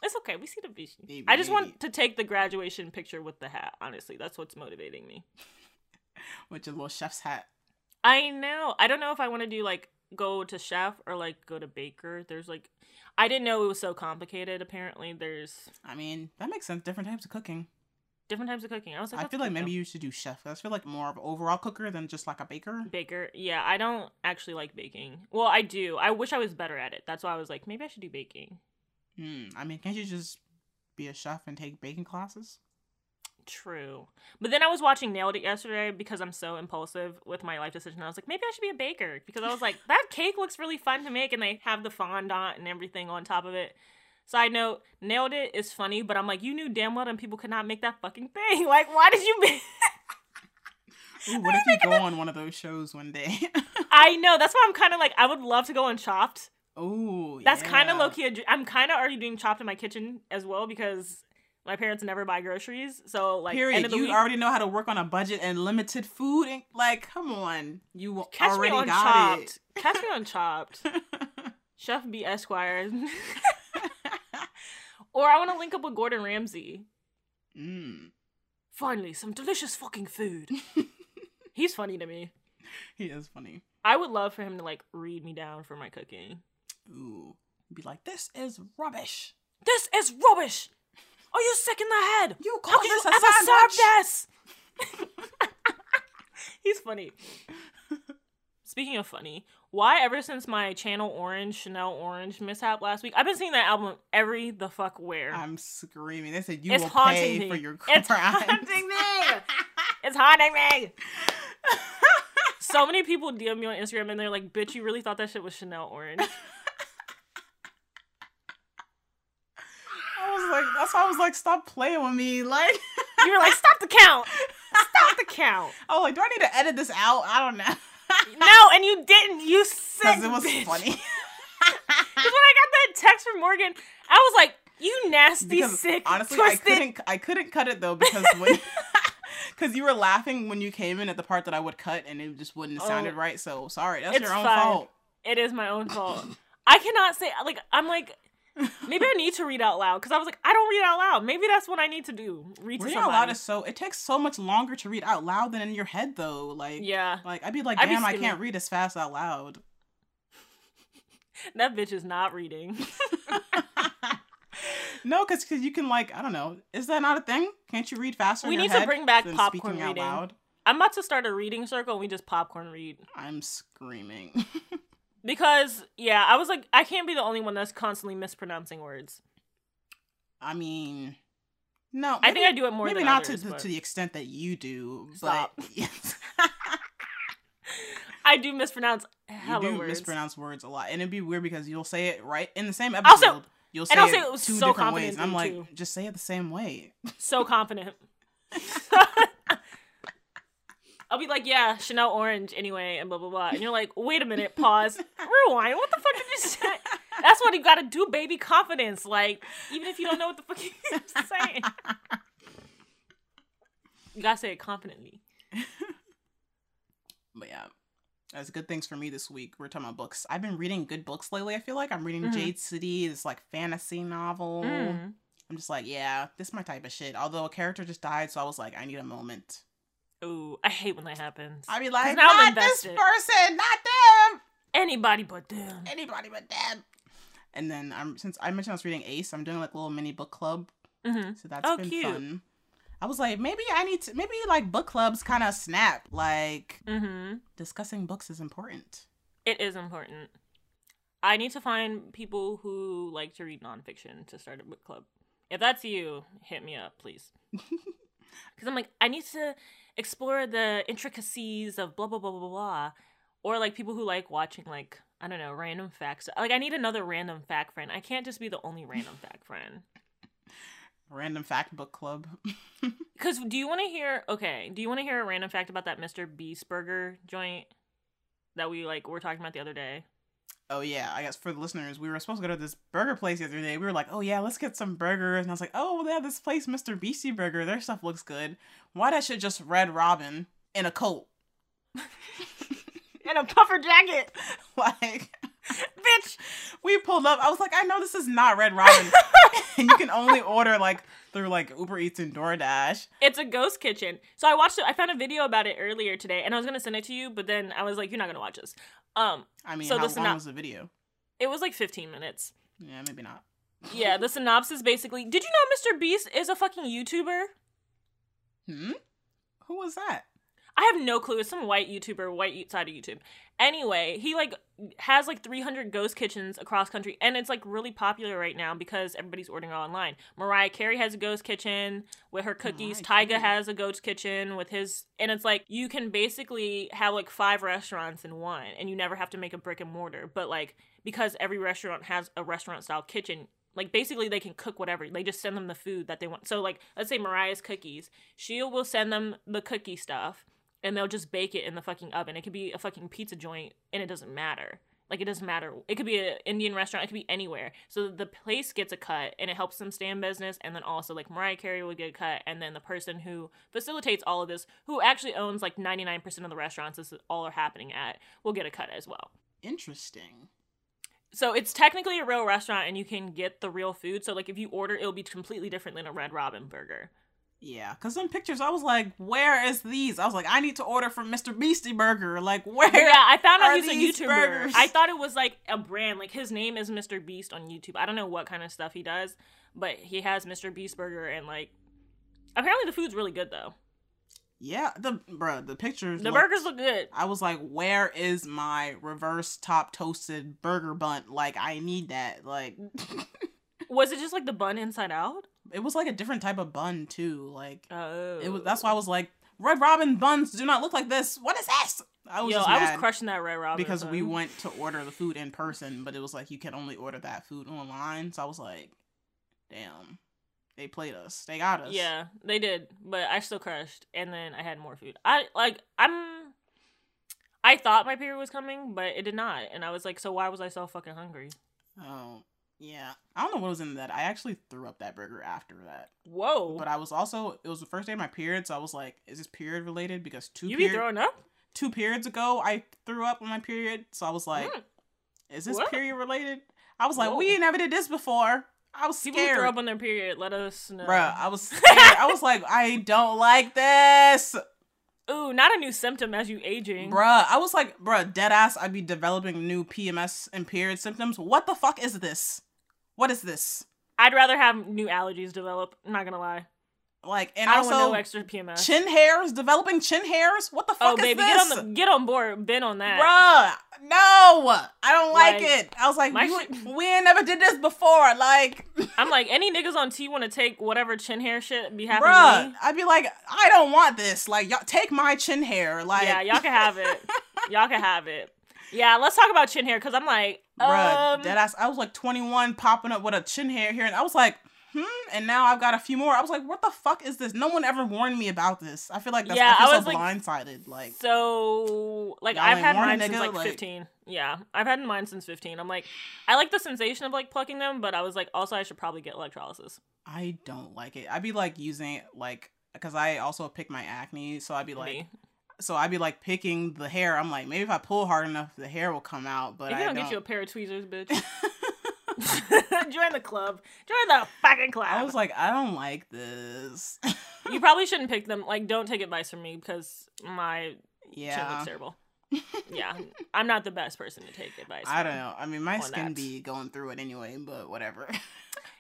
it's okay. We see the vision. Maybe, I just maybe. want to take the graduation picture with the hat. Honestly, that's what's motivating me. With your little chef's hat. I know. I don't know if I want to do like go to chef or like go to baker. There's like, I didn't know it was so complicated. Apparently, there's I mean, that makes sense. Different types of cooking. different types of cooking. I was like, I feel like maybe you should do chef. I feel like more of an overall cooker than just like a baker. baker. Yeah, I don't actually like baking. Well, I do. I wish I was better at it. That's why I was like, maybe I should do baking. Hmm. I mean, can't you just be a chef and take baking classes? True. But then I was watching Nailed It yesterday because I'm so impulsive with my life decision. I was like, maybe I should be a baker because I was like, that cake looks really fun to make and they have the fondant and everything on top of it. Side note, Nailed It is funny, but I'm like, you knew damn well them people could not make that fucking thing. Like, why did you make Ooh, what if you go on one of those shows one day? I know. That's why I'm kind of like, I would love to go on Chopped. oh, That's kind of low key. I'm kind of already doing Chopped in my kitchen as well because my parents never buy groceries. So, like, Period. You week, already know how to work on a budget and limited food. And, like, come on, you catch already me on got Chopped. Catch me on Chopped. it. Chef B Esquire. or I want to link up with Gordon Ramsay. mm, Finally, some delicious fucking food. He's funny to me. he is funny. I would love for him to like read me down for my cooking. Ooh, be like, this is rubbish. This is rubbish. Are you sick in the head? You How could you ever sandwich? serve this? He's funny. Speaking of funny, why ever since my Channel Orange, Chanel Orange mishap last week, I've been seeing that album every the fuck where. I'm screaming. They said you it's will pay me. for your it's haunting me. it's haunting me. so many people DM me on Instagram and they're like, "Bitch, you really thought that shit was Chanel Orange?" I was like, that's why I was like, stop playing with me. Like, You were like, "Stop the count. Stop the count." Was like, do I need to edit this out? I don't know. No, and you didn't. You sick. Because it was bitch. funny. Because when I got that text from Morgan, I was like, "You nasty, because sick, honestly, twisted." I couldn't, I couldn't cut it though because when, because you were laughing when you came in at the part that I would cut and it just wouldn't have oh. sounded Oh. right. So sorry, that's your own fine. fault. It is my own fault. I cannot say like I'm like maybe I need to read out loud because I was like I don't read out loud. Maybe that's what I need to do. Read to Reading out loud is so. It takes so much longer to read out loud than in your head though. Like, yeah, like I'd be like, I'd be damn, I can't read as fast out loud. that bitch is not reading. no, because because you can like I don't know. Is that not a thing? Can't you read faster? in We need to bring back popcorn reading. loud? I'm about to start a reading circle and we just popcorn read. I'm screaming. Because yeah, I was like, I can't be the only one that's constantly mispronouncing words. I mean, no. I think I do it more maybe than not others, to, but- to the extent that you do, Stop. but. I do mispronounce you do words. mispronounce words a lot, and it'd be weird because you'll say it right in the same episode. say- you'll say and I'll it say it was two so different ways, and I'm like, too. just say it the same way. so confident. I'll be like, yeah, Chanel Orange anyway, and blah blah blah. And you're like, wait a minute, pause, rewind. What the fuck did you say? That's what you gotta do, baby. Confidence. Like, even if you don't know what the fuck you're saying, you gotta say it confidently. But yeah, that's good things for me this week. We're talking about books. I've been reading good books lately. I feel like I'm reading Mhm. Jade City, this like fantasy novel. Mm. I'm just like, yeah, this is my type of shit. Although a character just died, so I was like, I need a moment. Ooh, I hate when that happens. I'd be like, now not this person, not them, Anybody but them. anybody but them. And then I'm since I mentioned I was reading Ace, I'm doing like a little mini book club, hmm so that's Oh, been cute. fun. I was like, maybe I need to, maybe like book clubs kind of snap. Like hmm discussing books is important. It is important. I need to find people who like to read nonfiction to start a book club. If that's you, hit me up, please. Because I'm like, I need to explore the intricacies of blah blah blah blah blah, or like people who like watching like I don't know random facts. Like I need another random fact friend. I can't just be the only random fact friend. Random fact book club. Because do you want to hear? Okay, do you want to hear a random fact about that Mr. Beast burger joint that we like were talking about the other day? Oh yeah, I guess for the listeners, we were supposed to go to this burger place the other day. We were like, oh yeah, let's get some burgers, and I was like, oh they have this place, Mr. Beastie Burger. Their stuff looks good. Why that shit just Red Robin in a coat? And a puffer jacket, like bitch. we pulled up. I was like, I know this is not Red Robin, and you can only order like through like Uber Eats and DoorDash. It's a ghost kitchen. So I watched it. I found a video about it earlier today, and I was gonna send it to you, but then I was like, "You're not gonna watch this." Um, I mean, So how the long was the video? it was like 15 minutes. Yeah, maybe not. Yeah, the synopsis basically. Did you know Mr. Beast is a fucking YouTuber? Hmm? Who was that? I have no clue. It's some white YouTuber, white side of YouTube. Anyway, he like has like 300 ghost kitchens across country, and it's like really popular right now because everybody's ordering online. Mariah Carey has a ghost kitchen with her cookies. Tyga has a ghost kitchen with his, and it's like you can basically have like five restaurants in one, and you never have to make a brick and mortar. But like because every restaurant has a restaurant style kitchen, like basically they can cook whatever. They just send them the food that they want. So like let's say Mariah's cookies, she will send them the cookie stuff and they'll just bake it in the fucking oven. It could be a fucking pizza joint and it doesn't matter. Like it doesn't matter. It could be an Indian restaurant, it could be anywhere. So the place gets a cut and it helps them stay in business and then also like Mariah Carey will get a cut and then the person who facilitates all of this, who actually owns like 99% of the restaurants this is all are happening at, will get a cut as well. Interesting. So it's technically a real restaurant and you can get the real food. So like if you order it'll be completely different than a Red Robin burger. Yeah, because in pictures, I was like, where is these? I was like, I need to order from Mr. Beastie Burger. Like, where? Yeah, I found out he's a YouTuber. burgers? I thought it was like a brand. Like his name is Mr. Beast on YouTube. I don't know what kind of stuff he does, but he has Mr. Beast Burger and like apparently the food's really good though. Yeah, the bruh, the pictures. The looked- burgers look good. I was like, where is my reverse top toasted burger bun? Like, I need that. Like, Was it just like the bun inside out? It was like a different type of bun too. Like, Oh. it was. That's why I oh. was like, Red Robin buns do not look like this. What is this? I was Yo, just I was crushing that Red Robin because we went to order the food in person, but it was like you can only order that food online. So I was like, damn, they played us. They got us. Yeah, they did, but I still crushed, and then I had more food. I like I'm. I thought my period was coming, but it did not, and I was like, so why was I so fucking hungry? Oh, yeah. I don't know what was in that. I actually threw up that burger after that. Whoa, But I was also it was the first day of my period, so I was like, is this period related? Because two you be period, throwing up? two periods ago I threw up on my period, so I was like, Mm. is this What? period related? I was like, Whoa. we never did this before. I was People who throw up on their period, let us know. Bruh, I was scared. I was like, I don't like this. Ooh, not a new symptom as you aging. Bruh, I was like, bruh, dead ass, I'd be developing new PMS and period symptoms. What the fuck is this? What is this? I'd rather have new allergies develop. I'm not gonna lie. Like, and I don't also want no extra PMS. chin hairs, developing chin hairs. What the oh, fuck oh, is baby, this? get on the get on board. Been on that. Bruh, no, I don't like, Like, it. I was like, my we, ain't never did this before. Like, I'm like, any niggas on T want to take whatever chin hair shit be happening bruh? I'd be like, I don't want this. Like, y'all take my chin hair. Like, yeah, y'all can have it. y'all can have it. Yeah, let's talk about chin hair because I'm like, bruh, um, dead ass. I was like 21, popping up with a chin hair here, and I was like, hmm. And now I've got a few more. I was like, what the fuck is this? No one ever warned me about this. I feel like that's Yeah, I feel I was so like- blindsided. Like, So, like, I've had mine since like like- 15. Yeah, I've had mine since 15. I'm like, I like the sensation of like plucking them, but I was like, also, I should probably get electrolysis. I don't like it. I'd be like using it like because I also pick my acne, so I'd be like, Me. So I'd be like picking the hair. I'm like, maybe if I pull hard enough, the hair will come out. But if I don't, don't. get you a pair of tweezers, bitch, join the club. Join the fucking club. I was like, I don't like this. you probably shouldn't pick them. Like, don't take advice from me because my yeah, looks terrible. yeah, I'm not the best person to take advice. I don't know. I mean, my skin that. be going through it anyway, but whatever.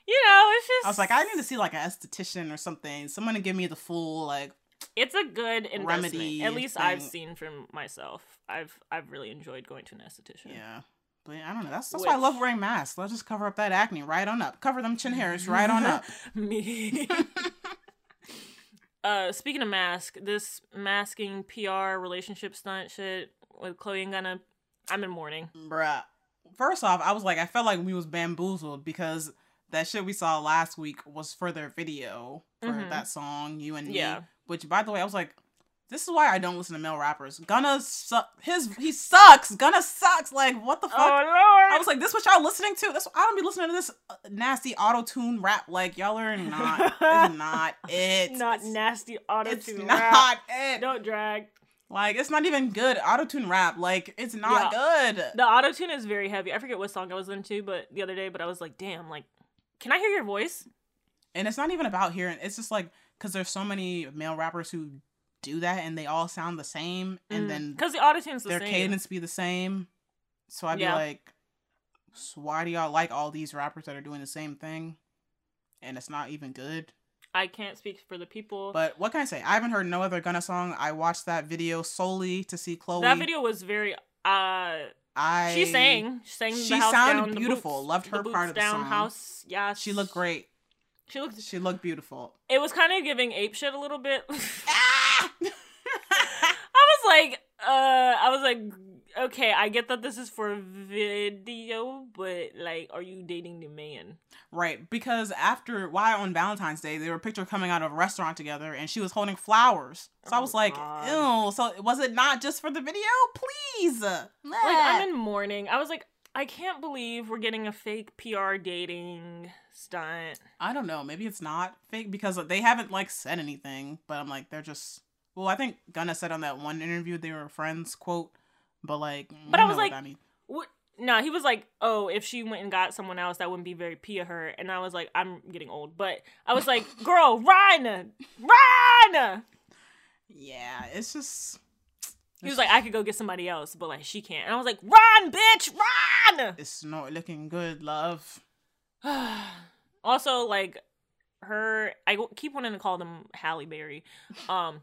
You know, it's just. I was like, I need to see like an esthetician or something. Someone to give me the full like. It's a good investment. remedy At least I've seen from myself. I've I've really enjoyed going to an esthetician. Yeah. But I don't know. That's that's why I love wearing masks. Let's just cover up that acne right on up. Cover them chin hairs right on up. Me. uh, speaking of mask, this masking PR relationship stunt shit with Chloe and Gunna, I'm in mourning. Bruh. First off, I was like, I felt like we was bamboozled because that shit we saw last week was for their video for Mhm. that song, You and Me. Yeah. Which, by the way, I was like, this is why I don't listen to male rappers. Gunna suck. His he sucks. Gunna sucks. Like what the fuck? Oh lord! I was like, this what y'all listening to? This I don't be listening to this uh, nasty auto tune rap. Like y'all are not. it's not it. not nasty auto It's tune not it. Don't drag. Like it's not even good auto tune rap. Like it's not good. The auto tune is very heavy. I forget what song I was into, but the other day, but I was like, damn, like, can I hear your voice? and it's not even about hearing it's just like because there's so many male rappers who do that and they all sound the same and then because the Mm. the their cadence be the same so i'd Yeah. be like so why do y'all like all these rappers that are doing the same thing and it's not even good I can't speak for the people. But what can I say? I haven't heard no other Gunna song. I watched that video solely to see Chloe. that video was very. uh I She sang. She sang. She the house sounded down, beautiful. Loved her part of the down song. house. Yeah, She looked great. She looked. She looked beautiful. It was kind of giving ape shit a little bit. Ah! I was like, uh, I was like, okay, I get that this is for video, but like, are you dating the man? right, because after why on Valentine's Day they were a picture coming out of a restaurant together and she was holding flowers. So I Oh, was like, God. ew. So was it not just for the video? Please. Like, I'm in mourning. I was like, I can't believe we're getting a fake PR dating stunt. I don't know. Maybe it's not fake because they haven't like said anything. But I'm like, they're just. Well, I think Gunna said on that one interview they were friends. Quote. But like, But I was like- I mean. What? No, he was like, "Oh, if she went and got someone else, that wouldn't be very Pia her." And I was like, "I'm getting old," but I was like, "Girl, run, run!" Yeah, it's just. He was like, "I could go get somebody else, but like she can't." And I was like, "Run, bitch, run!" It's not looking good, love. also, like her, I keep wanting to call them Halle Berry, um,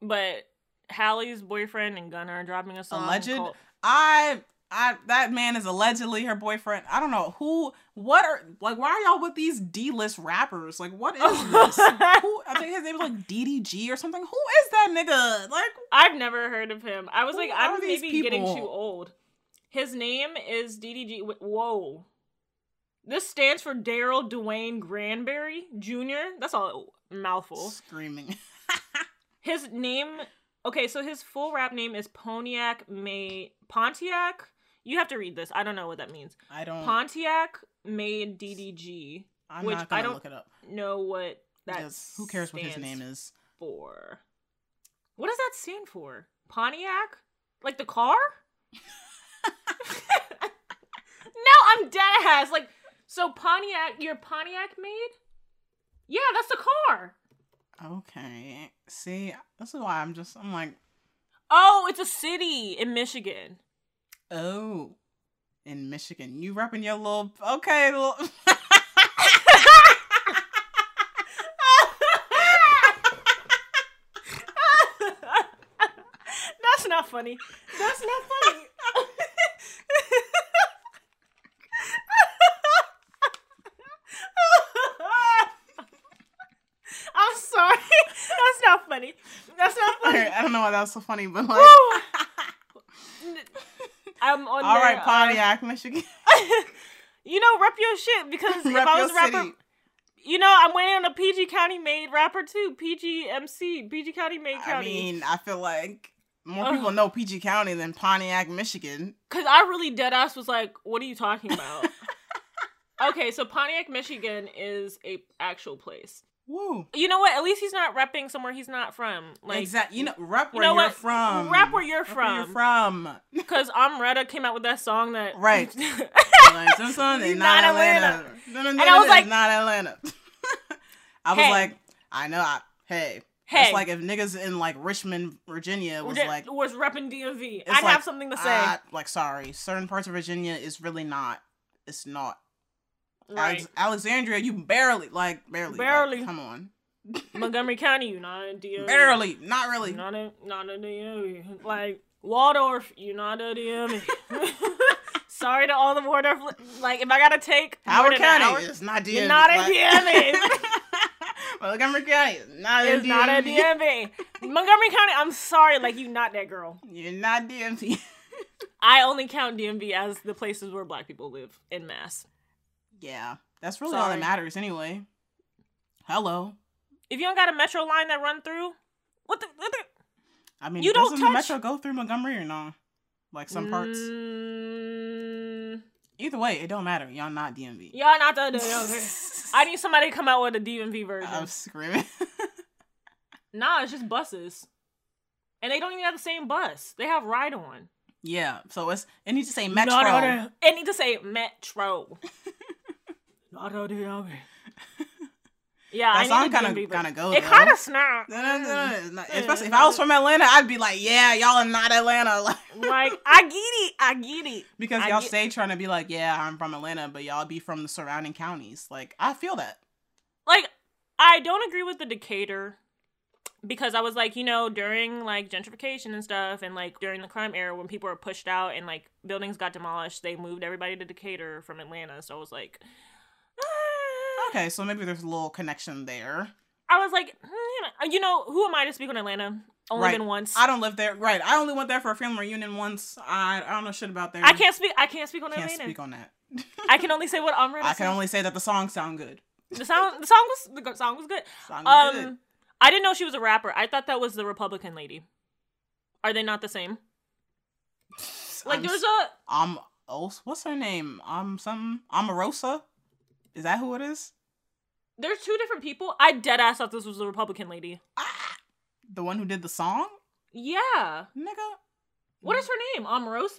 but Halle's boyfriend and Gunna are dropping a song. Alleged. called- I. I, that man is allegedly her boyfriend. I don't know who, what are like. Why are y'all with these D-list rappers? Like, what is this? who, I think his name is like DDG or something. Who is that nigga? Like, I've never heard of him. I was like, I'm maybe getting too old. His name is DDG. Whoa. This stands for Daryl Dwayne Granberry Jr. That's all mouthful. screaming. His name. Okay, so his full rap name is Pontiac May Pontiac. You have to read this. I don't know what that means. I don't. Pontiac made DDG. I'm which not I gonna don't- look it up. Know what that? Because who cares what his name is? for? What does that stand for? Pontiac? Like the car? no, I'm dead ass. Like, so Pontiac, your Pontiac made? Yeah, that's the car. Okay. See, this is why I'm just. I'm like, Oh, it's a city in Michigan. Oh, in Michigan, you repping your little. Okay, little. That's not funny. That's not funny. I'm sorry. That's not funny. That's not funny. I don't know why that was so funny, but like. I'm on All their, right, uh, Pontiac, Michigan. you know, rep your shit because if I was a rapper, city. you know, I'm waiting on a PG County made rapper too. PGMC, PG County made county. I mean, I feel like more people know PG County than Pontiac, Michigan. Cause I really dead ass was like, what are you talking about? okay, so Pontiac, Michigan is a actual place. Woo. You know what? At least he's not repping somewhere he's not from. Like exactly. You know, rep you where know you are what? from. Rep where you're Rep where you're from. from. Because Omeretta came out with that song that Right. Like, Simpson is Not not Atlanta. Atlanta. And I was like- not Atlanta. I was Hey. like, I know. I, hey, Hey. it's like if niggas in like Richmond, Virginia was like, was repping DMV. I'd like, have something to say. like, sorry, certain parts of Virginia is really not. It's not. Right. Alex- Alexandria, you barely, like, barely, like, Barely. come on, Montgomery County, you not in DMV. barely, not really. Not a not a DMV. Like Waldorf, you're not a DMV. Sorry to all the Waldorf. Like if I gotta take more Howard County hour, is not DMV. you're not a like- DMV. Montgomery County is not a It's not a DMV. Montgomery County, I'm sorry, like you not that girl. You're not DMV. I only count DMV as the places where black people live in mass. Yeah, that's really all that matters anyway. Hello. If you don't got a metro line that run through, what the, what the I mean, You don't doesn't the metro go through Montgomery or no? Like some parts. Mm, Either way, it don't matter. Y'all not DMV. y'all not the DMV. I need somebody to come out with a DMV version. I'm screaming. Nah, it's just buses. And they don't even have the same bus. They have ride on. yeah, so it's it needs to say metro. No, no, no. It need to say metro. Not a DMV. Yeah, That I song kinda- DMV version. kinda goes, It kind of snapped. No, no, no, no, Especially if I was from Atlanta, I'd be like, yeah, y'all are not Atlanta. Like, I get it, I get it. because I y'all stay trying to be like, yeah, I'm from Atlanta, but y'all be from the surrounding counties. Like, I feel that. Like I don't agree with the Decatur because I was like, you know, during like gentrification and stuff, and like during the crime era when people were pushed out and like buildings got demolished, they moved everybody to Decatur from Atlanta. So I was like. Okay, so maybe there's a little connection there. I was like, hmm, you know, who am I to speak on Atlanta? Only Right. been once. I don't live there. Right. I only went there for a family reunion once. I, I don't know shit about there. I can't speak. I can't speak on Can't Atlanta. speak on that. I can only say what I'm. I can only say that the songs sound good. the sound. The song was the song was good. Song Um, good. I didn't know she was a rapper. I thought that was the Republican lady. Are they not the same? Like I'm there's a um oh what's her name? Um something Omarosa? Is that who it is? there's two different people. I dead ass thought this was the Republican lady. Ah, the one who did the song? Yeah. Nigga. What is her name? Omarosa?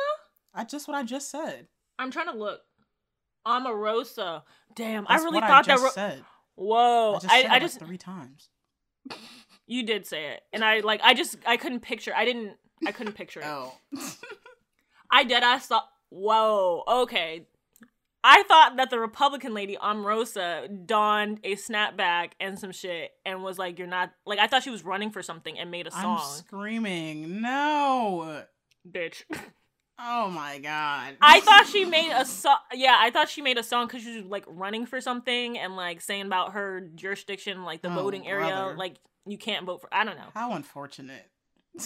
I just what I just said. I'm trying to look. Omarosa. Damn, That's I really thought I that. Ro- said. Whoa, I just I, said I it just three times. you did say it, and I like I just I couldn't picture. I didn't. I couldn't picture it. Oh. I dead ass thought. Whoa. Okay. I thought that the Republican lady Omarosa donned a snapback and some shit and was like, "You're not like." I thought she was running for something and made a I'm song, screaming. No. bitch. Oh my god. I thought she made a song. Yeah, I thought she made a song because she was like running for something and like saying about her jurisdiction, like the Oh, voting area, brother. like you can't vote for. I don't know How unfortunate.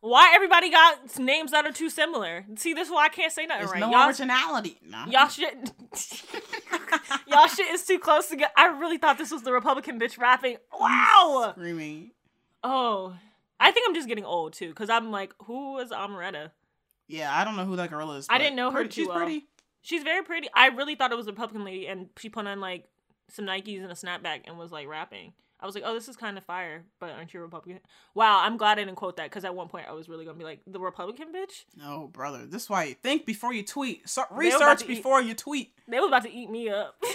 why everybody got names that are too similar. See, this is why I can't say nothing There's right. no y'all, originality. Nah. y'all shit, y'all shit is too close together. I really thought this was the Republican bitch rapping. Wow. Screaming. Oh, I think I'm just getting old too because I'm like, who is Omeretta? Yeah, I don't know who that girl is. I didn't know her pretty- too She's well. pretty. She's very pretty. I really thought it was a Republican lady, and she put on like some Nikes and a snapback and was like rapping. I was like, oh, this is kind of fire, but aren't you a Republican? Wow, I'm glad I didn't quote that because at one point I was really gonna be like, the Republican bitch. No, brother. This is why you think before you tweet. So, They were about research to eat- before you tweet. They was about to eat me up.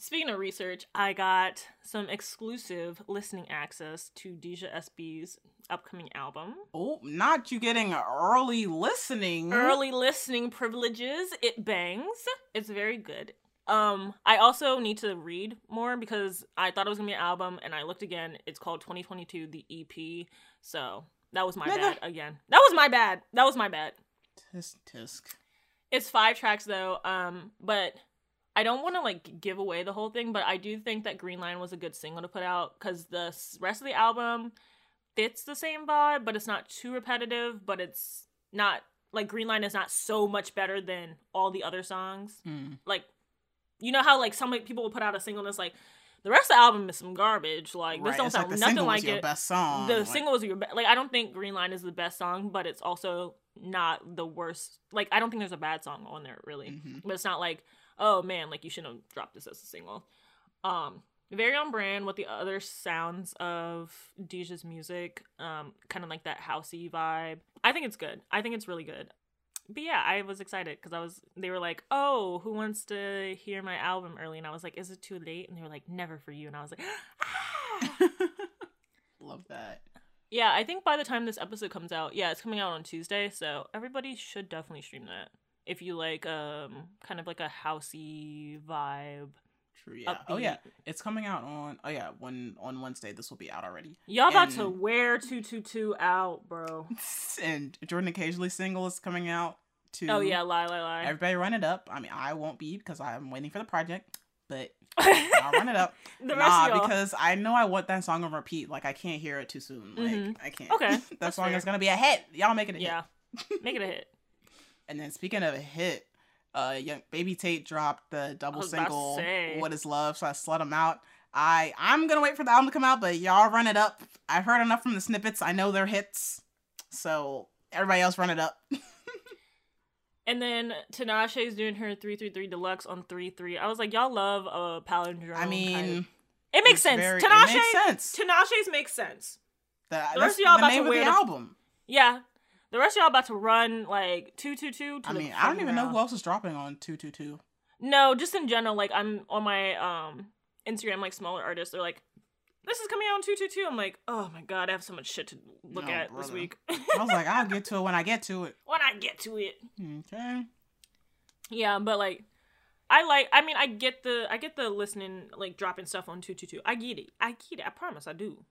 Speaking of research, I got some exclusive listening access to Deja SB's upcoming album. Oh, not you getting early listening. early listening privileges. It bangs. It's very good. Um, I also need to read more because I thought it was gonna be an album, and I looked again. It's called 2022, the EP. So that was my bad again. That was my bad. That was my bad. Tisk tisk. It's five tracks though. Um, but I don't want to like give away the whole thing, but I do think that Green Line was a good single to put out because the rest of the album fits the same vibe, but it's not too repetitive. But it's not like Green Line is not so much better than all the other songs. Mm. Like, you know how like some people will put out a single and it's like the rest of the album is some garbage. Like this Right, don't it's sound like the nothing single like it. best song. The Like, single was your best. Like I don't think Green Line is the best song, but it's also not the worst. Like I don't think there's a bad song on there really, Mhm. but it's not like oh man, like you shouldn't have dropped this as a single. Um, very on brand with the other sounds of Deja's music. Um, kind of like that housey vibe. I think it's good. I think it's really good. But yeah, I was excited because I was. They were like, "Oh, who wants to hear my album early?" And I was like, "Is it too late?" And they were like, "Never for you." And I was like, "Ah." Love that. Yeah, I think by the time this episode comes out, yeah, it's coming out on Tuesday, so everybody should definitely stream that. If you like um kind of like a housey vibe. True. Yeah. Oh yeah. It's coming out on. Oh yeah. When on Wednesday, this will be out already. Y'all about to wear 222 out, bro. and Jordan occasionally single is coming out too. Oh yeah, lie lie lie. Everybody run it up. I mean, I won't be because I'm waiting for the project, but I'll run it up. the rest nah, of because I know I want that song on repeat. Like I can't hear it too soon. Like Mhm. I can't. Okay, that that's song fair. is gonna be a hit. Y'all make it a yeah. hit. Make it a hit. And then speaking of a hit, uh, young Baby Tate dropped the double to single "What Is Love," so I slut him out. I I'm gonna wait for the album to come out, but y'all run it up. I've heard enough from the snippets. I know they're hits, so everybody else run it up. And then Tinashe's doing her 333 deluxe on 3-3. I was like, y'all love a palindrome. I mean, it makes sense. very- Tinashe, makes sense. Tinashe's makes sense. The, the that's rest of y'all the about to name of wear the- album. Yeah. The rest of y'all about to run like 222 to I mean, I don't even know who else is dropping on two two two. No, just in general, like I'm on my um Instagram, like smaller artists, they're like, "This is coming out on two two two. I'm like, "Oh my god, I have so much shit to look No, at this week." I was like, I'll get to it when I get to it. when I get to it, Okay. yeah. But like, I like. I mean, I get the. I get the listening, like dropping stuff on two two two. I get it. I get it. I promise, I do.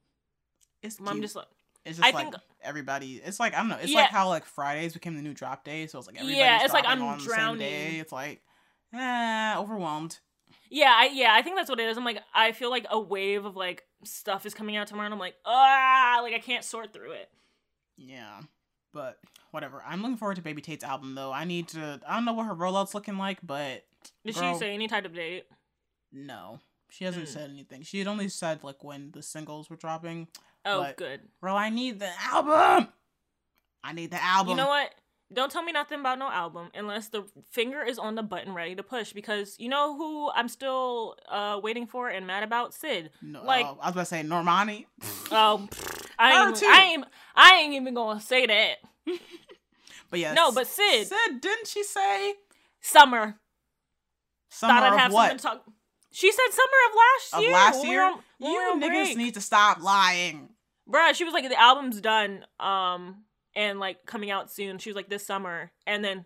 It's I'm cute. just like. It's just I like think- everybody. It's like I don't know. It's Yeah. like how like Fridays became the new drop day. So it's like everybody's Yeah, it's like I'm on the same drowning. day. It's like, eh, overwhelmed. Yeah, I yeah, I think that's what it is. I'm like, I feel like a wave of like stuff is coming out tomorrow, and I'm like, ah, like I can't sort through it. Yeah, but whatever. I'm looking forward to Baby Tate's album though. I need to. I don't know what her rollout's looking like, but Did Girl. she say any type of date? no, she hasn't Mm. said anything. She had only said like when the singles were dropping. Oh, But- good. Bro, I need the album. I need the album. You know what? Don't tell me nothing about no album unless the finger is on the button ready to push. Because you know who I'm still uh waiting for and mad about? Syd. No, like- uh, I was about to say Normani. Oh, I ain't, too. I ain't, I ain't even gonna say that. But yeah, No, but Syd. Syd, didn't she say Summer. summer Thought I'd have what? something to talk. She said summer of last Of year. last year? were on- we you niggas break. need to stop lying. Bruh, she was like, the album's done, um, and like coming out soon. She was like, this summer, and then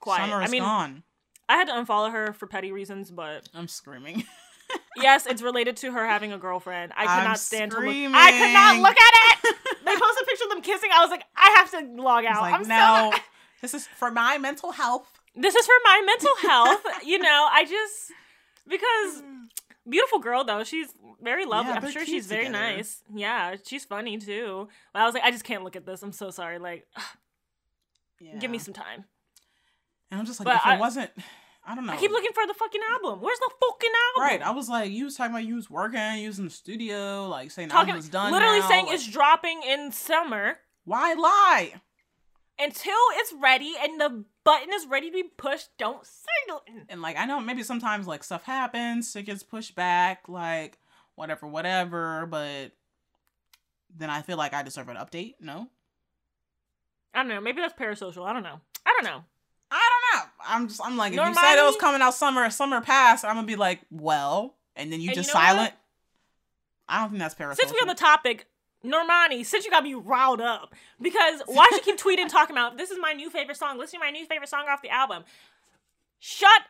quiet. Summer is I mean, gone. I had to unfollow her for petty reasons, but I'm screaming. yes, it's related to her having a girlfriend. I could I'm not stand to look. I could not look at it. they posted a picture of them kissing. I was like, I have to log out. like, I'm so no, not- this is for my mental health. this is for my mental health. you know, I just because mm. beautiful girl though. She's very lovely. Yeah, I'm sure she's very together. nice. Yeah, she's funny too. But I was like, I just can't look at this. I'm so sorry. Like, give me some time. And I'm just like, But if I- it wasn't, I don't know. I keep looking for the fucking album. Where's the fucking album? Right, I was like, you was talking about you was working, you was in the studio, like saying Talking, album was done. literally now, saying like, it's dropping in summer why lie? until it's ready and the button is ready to be pushed. Don't say nothing. And like, I know maybe sometimes like stuff happens, it gets pushed back, like whatever, whatever. But then I feel like I deserve an update. No, I don't know. Maybe that's parasocial. I don't know. I don't know. I don't know. I'm just, I'm like, if you said it was coming out summer, summer past, I'm gonna be like, well, and then you And just you know what? silent. I don't think that's parasocial. Since we're on the topic, Normani, since you got me riled up, because why she keep tweeting talking about this is my new favorite song, listen to my new favorite song off the album. Shut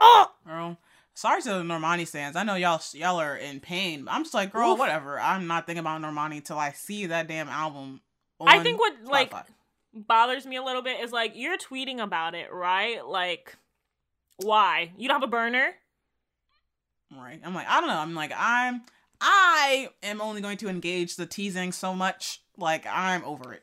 up! girl. Sorry to the Normani stands. I know y'all y'all are in pain. I'm just like, girl, Oof. whatever. I'm not thinking about Normani till I see that damn album. I think what like bothers me a little bit is like you're tweeting about it, right? Like, why? You don't have a burner? right. I'm like, I don't know. I'm like, I'm I am only going to engage the teasing so much. Like, I'm over it.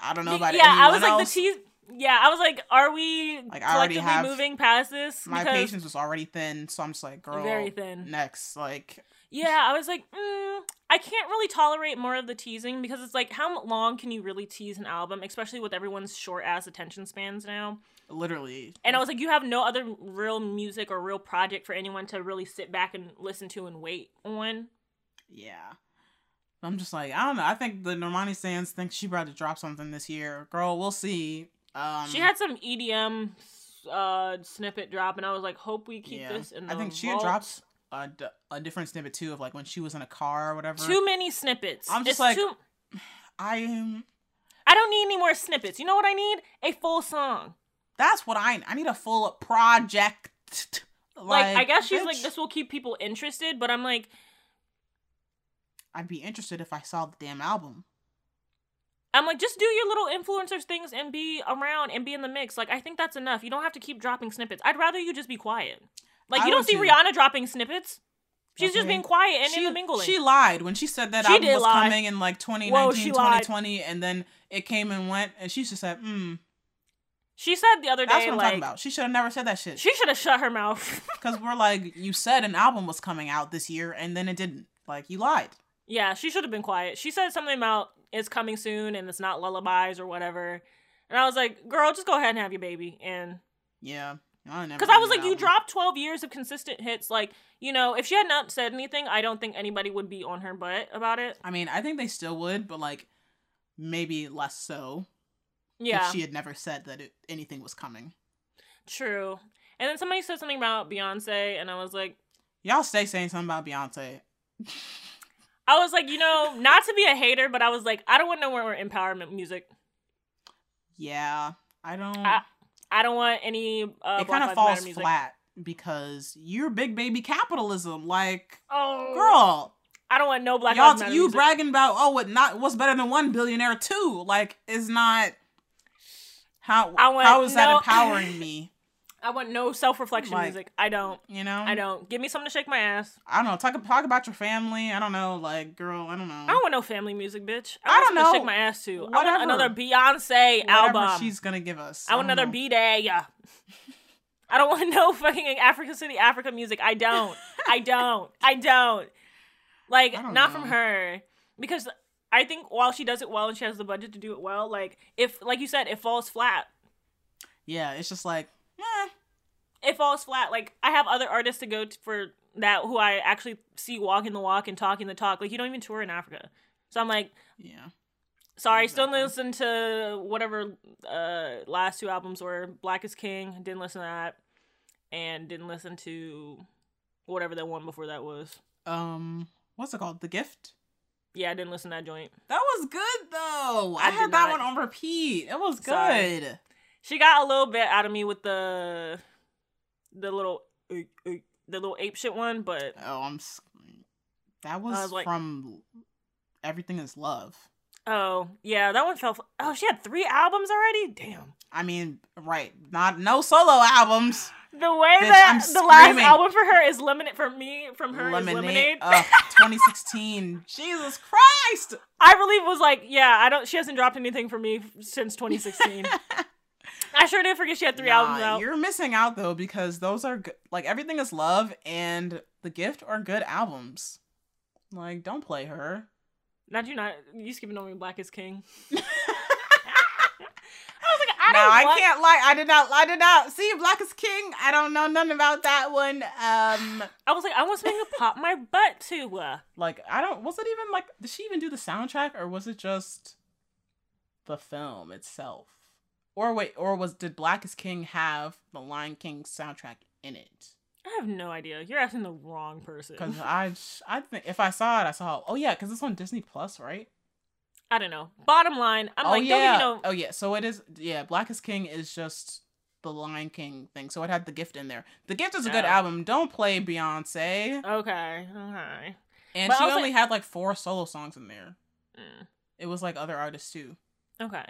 I don't know about yeah, I was like else. the tease. Yeah, I was like, are we Like, I already have- moving past this? My Because- patience was already thin, so I'm just like, girl, Very thin. Next, like, Yeah, I was like, mm, I can't really tolerate more of the teasing because it's like, how long can you really tease an album, especially with everyone's short ass attention spans now? literally. And I was like, you have no other real music or real project for anyone to really sit back and listen to and wait on. Yeah. I'm just like, I don't know. I think the Normani fans think she about to drop something this year. Girl, we'll see. Um, she had some EDM uh snippet drop, and I was like, hope we keep yeah. this in the I think she vault. dropped a, d- a different snippet too of like when she was in a car or whatever. too many snippets. I'm just It's like- too- I am. I don't need any more snippets. You know what I need? A full song. That's what I. I need a full project. Like, I guess she's like, this will keep people interested, but I'm like, I'd be interested if I saw the damn album. I'm like, just do your little influencers things and be around and be in the mix. Like, I think that's enough. You don't have to keep dropping snippets. I'd rather you just be quiet. Like, I you don't see too. Rihanna dropping snippets. She's just being quiet and she, in the mingling. She lied when she said that She album was lie. coming in like 2019, Whoa, she lied. 2020, and then it came and went, and she just said, "Hmm." She said the other day. That's what I'm like, talking about. She should have never said that shit. she should have shut her mouth. Because we're like, you said an album was coming out this year, and then it didn't. Like, you lied. Yeah, she should have been quiet. She said something about it's coming soon and it's not lullabies or whatever. And I was like, girl, just go ahead and have your baby. And Yeah. I because I did was like, you album. dropped 12 years of consistent hits. Like, you know, if she had not said anything, I don't think anybody would be on her butt about it. I mean, I think they still would, but like, maybe less so. Yeah. If she had never said that it, anything was coming. True. And then somebody said something about Beyonce, and I was like, Y'all stay saying something about Beyonce. I was like, you know, not to be a hater, but I was like, I don't want no more empowerment music. Yeah. I don't. I- I don't want any. Uh, it kind of falls flat because you're big baby capitalism. Like, Oh, girl, I don't want no Black y'all, you music. bragging about oh, what not? What's better than one billionaire? Two, like, is not how I want how is that empowering me? I want no self reflection Like- music. I don't. You know, I don't. Give me something to shake my ass. I don't know. Talk talk about your family. I don't know. Like, girl, I don't know. I don't want no family music, bitch. I want don't know. shake my ass to. I want another Beyonce Whatever album. she's gonna give us. I want another. B'Day. Yeah. I don't want no fucking African City Africa music. I don't. I don't. I don't. Like I don't not from her because I think while she does it well and she has the budget to do it well, like if like you said, it falls flat. Yeah, it's just like, eh, It falls flat. Like I have other artists to go to for that who I actually see walking the walk and talking the talk. Like you don't even tour in Africa, so I'm like, yeah. Sorry, still Exactly. listen to whatever uh last two albums were. Black is King, didn't listen to that. And didn't listen to whatever that one before that was. Um, what's it called? The Gift. Yeah, I didn't listen to that joint. That was good though. I, I had that one on repeat. It was Sorry. She got a little bit out of me with the the little uh, uh, the little ape shit one, but Oh, I'm. That was, was like- from Everything Is Love. oh yeah, that one fell. Oh, she had three albums already. Damn. I mean, right? Not no solo albums. The way Bitch, that I'm the last album for her is Lemonade for me from her is Lemonade. Lemonade. Ugh, 2016. Jesus Christ. I believe was like, yeah, I don't. She hasn't dropped anything for me since 2016. I sure did forget she had three Nah, albums out. You're missing out though because those are good. Like Everything Is Love and The Gift are good albums. Like, don't play her. Not you, not you skipping over Black is King. I was like, I no, don't. No, I can't lie. I did not. I did not see Black is King. I don't know nothing about that one. Um, I was like, I want something to pop my butt to. Uh, like I don't. Was it even like? Did she even do the soundtrack, or was it just the film itself? Or wait, or was did Black is King have the Lion King soundtrack in it? I have no idea. You're asking the wrong person. Because I, I think if I saw it, I saw. Oh yeah, because it's on Disney Plus, right? I don't know. Bottom line, I'm oh like, yeah. don't you know? Oh yeah. So it is. Yeah, Black is King is just the Lion King thing. So it had the gift in there. The gift is a good Oh. album. Don't play Beyonce. Okay, okay. And But she only like- had like four solo songs in there. Mm, It was like other artists too. okay,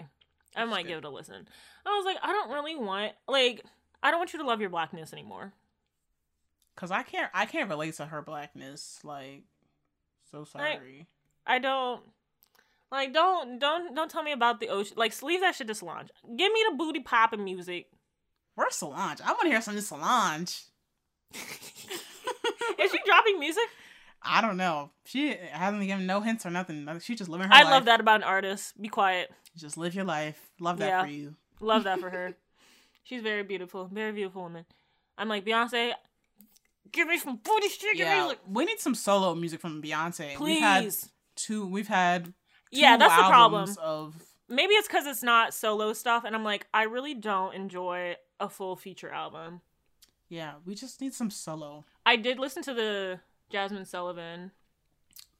I might give it a listen. I was like, I don't really want like, I don't want you to love your blackness anymore. Cause I can't. I can't relate to her blackness. Like, so sorry. I don't like don't don't don't tell me about the ocean. Like leave that shit to Solange. Give me the booty popping music. Where's Solange? I want to hear some Solange. Is she dropping music? I don't know. She hasn't given no hints or nothing. She just living her I life. love that about an artist. Be quiet. Just live your life. Love that Yeah. for you. Love that for her. She's very beautiful. Very beautiful woman. I'm like Beyonce. Give me some booty shaking Yeah, music, we need some solo music from Beyonce. please. We've had two. We've had two yeah, that's the problem. Of Maybe it's because it's not solo stuff, and I'm like, I really don't enjoy a full feature album. yeah, we just need some solo I did listen to the Jazmine Sullivan.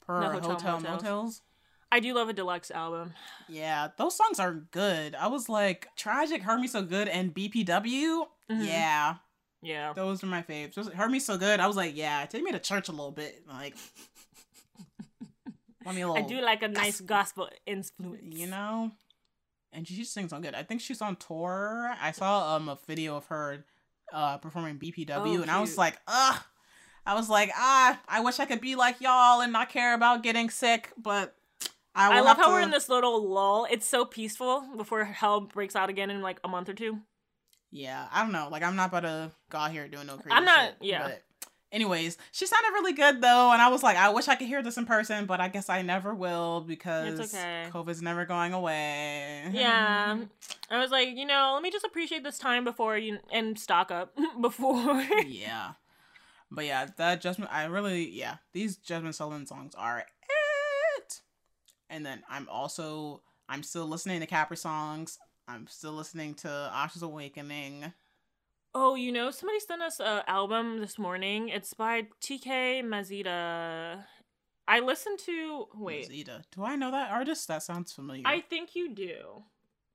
per No, hotel, Hotel Motels. motels. I do love a deluxe album. Yeah, those songs are good. I was like, Tragic, Hurt Me So Good, and BPW. Mhm. Yeah, Yeah. those are my faves. Just Hurt Me So Good. I was like, yeah, take me to church a little bit. Like, let me a I do like a nice gospel influence. you know. And she sings on good. I think she's on tour. I saw um a video of her uh performing BPW, Oh, and I was like, ugh. I was like, ah, I wish I could be like y'all and not care about getting sick, but I, I love how we're in this little lull. It's so peaceful before hell breaks out again in like a month or two. Yeah, I don't know. Like, I'm not about to go out here doing no crazy I'm not- shit, yeah. But anyways, she sounded really good though, and I was like, I wish I could hear this in person, but I guess I never will because okay. COVID's never going away. Yeah. I was like, you know, let me just appreciate this time before you and stock up before. yeah. But yeah, that Jazmine, I really, yeah, these Jazmine Sullivan songs are it. And then I'm also, I'm still listening to Capri songs. I'm still listening to Asha's Awakening. oh, you know, somebody sent us a album this morning. It's by TK Mazida. I listened to wait. Zeta. Do I know that artist? That sounds familiar. I think you do.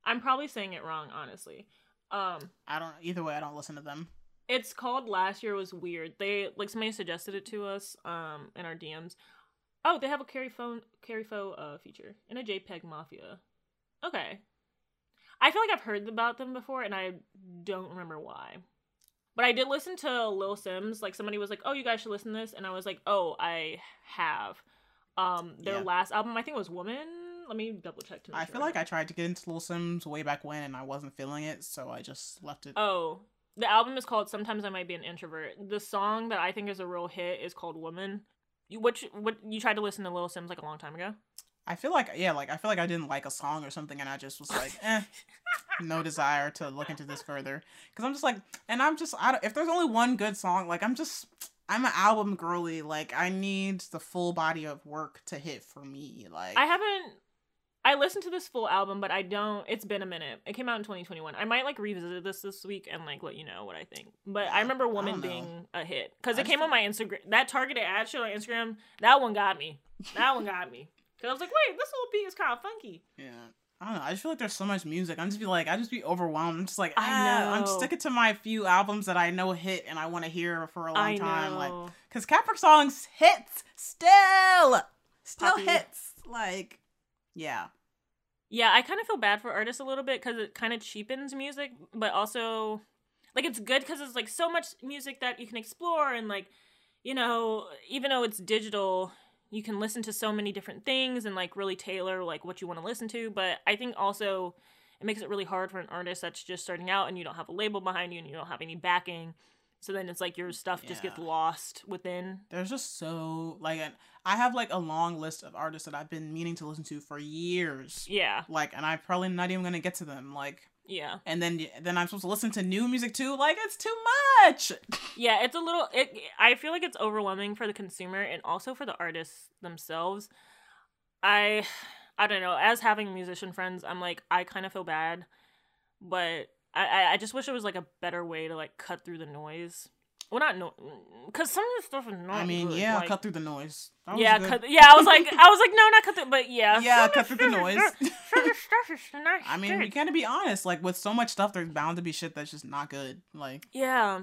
I'm probably saying it wrong, honestly. Um, I don't. Either way, I don't listen to them. It's called Last Year Was Weird. They like somebody suggested it to us um in our DMs. Oh, they have a Carrie phone Kari Faux uh feature in a JPEG Mafia. Okay. I feel like I've heard about them before and I don't remember why. But I did listen to Lil Simz. Like somebody was like, "Oh, you guys should listen to this," and I was like, "Oh, I have." Um, their Yeah. last album, I think, was "Woman." Let me double check to make I sure. feel like I tried to get into Little Simz way back when, and I wasn't feeling it, so I just left it. Oh, the album is called "Sometimes I Might Be an Introvert." The song that I think is a real hit is called "Woman." You which what you tried to listen to Lil Simz like a long time ago? I feel like yeah, like I feel like I didn't like a song or something, and I just was like, eh, no desire to look into this further. Because I'm just like, and I'm just, I don't, if there's only one good song, like I'm just, I'm an album girly. Like I need the full body of work to hit for me. Like I haven't. I listened to this full album, but I don't. It's been a minute. It came out in 2021. I might like revisit this this week and like let you know what I think. But I remember "Woman" don't being a hit because it came on my Instagram. That targeted ad shit on Instagram. That one got me. That one got me. Because I was like, wait, this little beat is kind of funky. Yeah. I don't know. I just feel like there's so much music. I'm just be like, I just be overwhelmed. I'm just like, I ah, I'm know. sticking to my few albums that I know hit and I want to hear for a long I time. Like, cause Capric songs hits still, still hits. Like, yeah, Yeah, I kind of feel bad for artists a little bit because it kind of cheapens music, but also, like, it's good because it's like so much music that you can explore and like, you know, even though it's digital, you can listen to so many different things and like really tailor like what you want to listen to. But I think also it makes it really hard for an artist that's just starting out and you don't have a label behind you and you don't have any backing. So then it's like your stuff just gets lost within. there's just so like, I have like a long list of artists that I've been meaning to listen to for years. Yeah, Like, and I'm probably not even gonna get to them. Like, yeah. and then then I'm supposed to listen to new music too. Like, it's too much. Yeah, it's a little. It. I feel like it's overwhelming for the consumer and also for the artists themselves. I, I don't know. As having musician friends, I'm like I kind of feel bad, but I, I, just wish there was like a better way to like cut through the noise. Well, not no, because some of the stuff is not. I mean, good, yeah, like- cut through the noise. That was Yeah, good. cut, yeah. I was like, I was like, no, not cut through, but yeah, Yeah, cut through the noise. Some of the stuff is not. I mean, we gotta be honest. Like with so much stuff, there's bound to be shit that's just not good. Like, Yeah.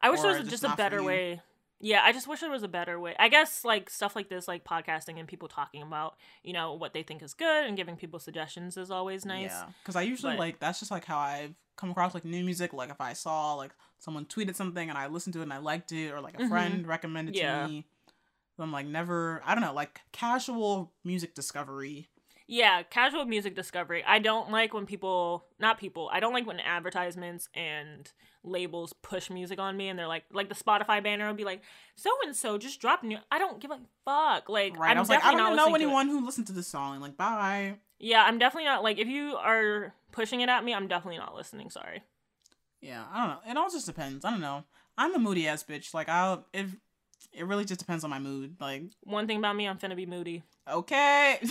I wish there was just just a better way. Yeah, I just wish there was a better way. I guess like stuff like this, like podcasting and people talking about, you know, what they think is good and giving people suggestions is always nice. yeah, because I usually But- like that's just like how I've come across like new music. Like if I saw like someone tweeted something and I listened to it and I liked it, or like a Mhm. friend recommended Yeah. to me. So I'm like never. I don't know, like casual music discovery. Yeah, casual music discovery. I don't like when people, not people, I don't like when advertisements and labels push music on me and they're like, like the Spotify banner will be like, so and so just dropped new. I don't give a fuck. Like, Right? I'm I was like, I don't know listening to it. anyone who listened to this song. Like, bye. Yeah, I'm definitely not like if you are pushing it at me, I'm definitely not listening. Sorry. Yeah, I don't know. It all just depends. I don't know. I'm a moody ass bitch. Like I'll if it really just depends on my mood. Like One thing about me, I'm finna be moody. okay.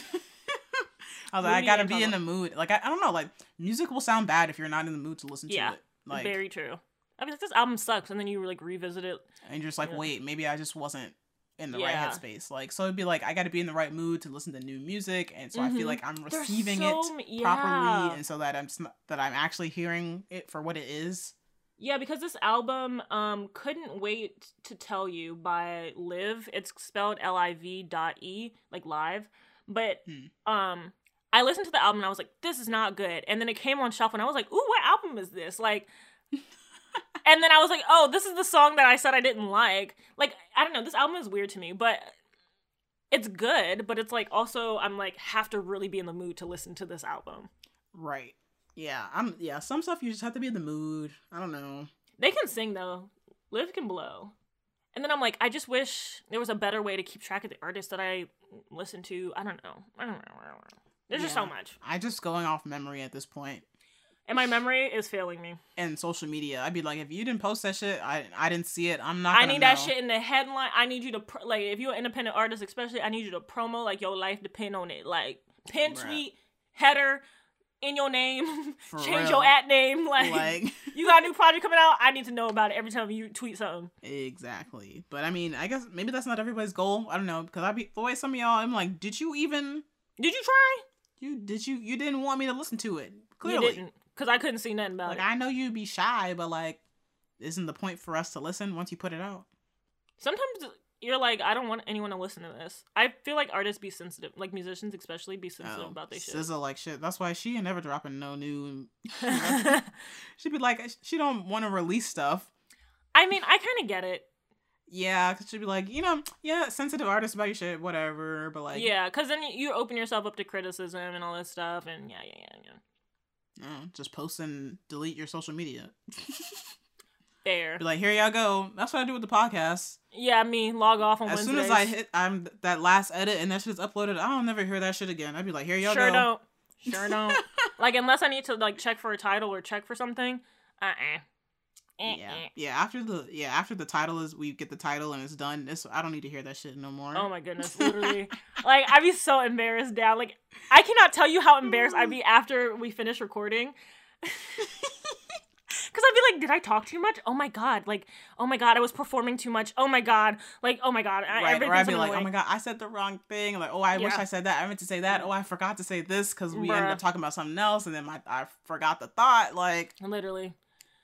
I was like, I gotta be in the mood. Like I, I don't know. Like music will sound bad if you're not in the mood to listen Yeah, to it. Like Very true. I mean, this album sucks, and then you like revisit it. and you're just like, wait, maybe I just wasn't in the Yeah. right headspace. Like so it'd be like I gotta be in the right mood to listen to new music, and so I Mhm. feel like I'm receiving so it m- properly, yeah. and so that I'm that I'm actually hearing it for what it is. Yeah, because this album, um, couldn't wait to tell you by Liv.e. It's spelled L I V dot E, like live. But Hmm. um, I listened to the album and I was like, this is not good. And then it came on shelf and I was like, ooh, what album is this? Like. And then I was like, oh, this is the song that I said I didn't like. Like, I don't know, this album is weird to me, but it's good, but it's like also I'm like have to really be in the mood to listen to this album. Right. Yeah. I'm. Yeah. Some stuff you just have to be in the mood. I don't know. They can sing though. Liv can blow. And then I'm like, I just wish there was a better way to keep track of the artists that I listen to. I don't know. I don't know. There's just so much. I just going off memory at this point. And my memory is failing me. And social media, I'd be like, if you didn't post that shit, I I didn't see it. I'm not. I need that shit in the headline. I need you to pro- like if you're an independent artist, especially. I need you to promo like your life depend on it. Like pin Bruh. tweet header in your name, For change real. your at name. Like, Like you got a new project coming out. I need to know about it every time you tweet something. exactly. But I mean, I guess maybe that's not everybody's goal. I don't know because I be the way some of y'all. I'm like, did you even? Did you try? You did you? You didn't want me to listen to it. You Clearly, didn't, because I couldn't see nothing about like it. I know you'd be shy, but like, isn't the point for us to listen once you put it out? Sometimes you're like, I don't want anyone to listen to this. I feel like artists be sensitive, like musicians especially, be sensitive Oh, about their shit. SZA like shit. That's why she ain't never dropping no new. She'd be like, she don't want to release stuff. I mean, I kind of get it. Yeah, cause she'd be like, you know, yeah, sensitive artists about your shit, whatever. But like, yeah, because then you open yourself up to criticism and all this stuff, and yeah, yeah, yeah, yeah. No, just post and delete your social media. Fair. Be like, here y'all go. That's what I do with the podcast. Yeah, me log off on As Wednesdays. soon as I hit, I'm that last edit and that shit's uploaded. I don't never hear that shit again. I'd be like, here y'all sure go. Sure don't. Sure don't. like unless I need to like check for a title or check for something. Uh uh Eh, yeah, eh. yeah. After the yeah, after the title is we get the title and it's done. This I don't need to hear that shit no more. Oh my goodness, literally. like I'd be so embarrassed down. Like I cannot tell you how embarrassed I'd be mm. after we finish recording. Cause I'd be like, did I talk too much? Oh my god! Like, oh my god, I was performing too much. Oh my god! Like, oh my god! I, Right, or everything's I'd be like, oh my god, I said the wrong thing. Like, oh, I wish I said that. I meant to say that. Mm. Oh, I forgot to say this because we ended up talking about something else, and then my I forgot the thought. Like, Literally.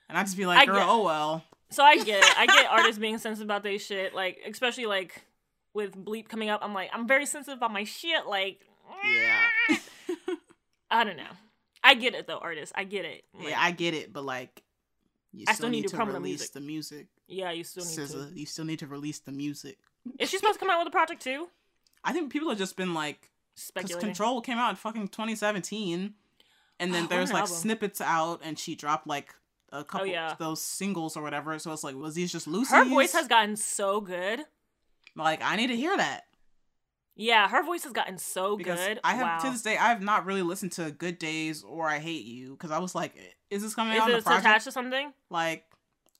And I just be like, girl, oh well. So I get it. I get artists being sensitive about their shit. Like, especially like with bleep coming up. I'm like, I'm very sensitive about my shit. Like, Yeah, I don't know. I get it though, artists. I get it. Like, yeah, I get it, but like, you I still, still need need to to promote the release music. the music. yeah, you still need SZA, you still need to release the music. Is she supposed to come out with a project too? I think people have just been like, because Control came out in fucking 2017, and then Oh, there's like album. snippets out, and she dropped like a oh, couple yeah. of those singles or whatever. So it's like, was these just loosies? Her voice has gotten so good. like, I need to hear that Yeah, her voice has gotten so because good. I have wow. to this day I have not really listened to Good Days or I Hate You because I was like, is this coming Is out on it attached to something? Like,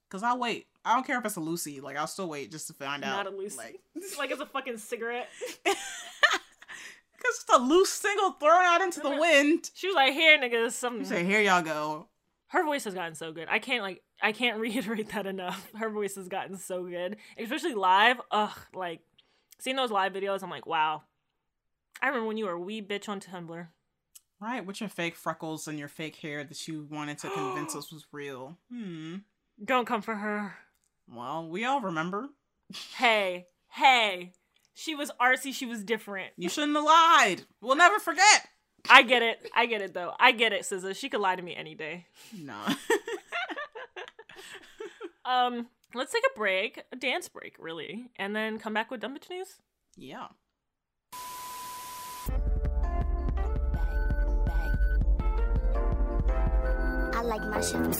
because I'll wait. I don't care if it's a Lucy. Like, I'll still wait just to find out. Not a loose. Like, Like, it's a fucking cigarette. because it's a loose single thrown out into the wind. She was like, "Here, niggas, something." You say, here y'all go. Her voice has gotten so good. I can't like I can't reiterate that enough. Her voice has gotten so good, especially live. Ugh, like seeing those live videos, I'm like, wow. I remember when you were a wee bitch on Tumblr. Right, with your fake freckles and your fake hair that you wanted to convince us was real. Hmm. Don't come for her. Well, we all remember. Hey, hey. She was artsy. She was different. You shouldn't have lied. We'll never forget. I get it. I get it though. I get it, SZA. She could lie to me any day. No. Um, let's take a break, a dance break, really, and then come back with dumb bitch news. yeah. I like my shit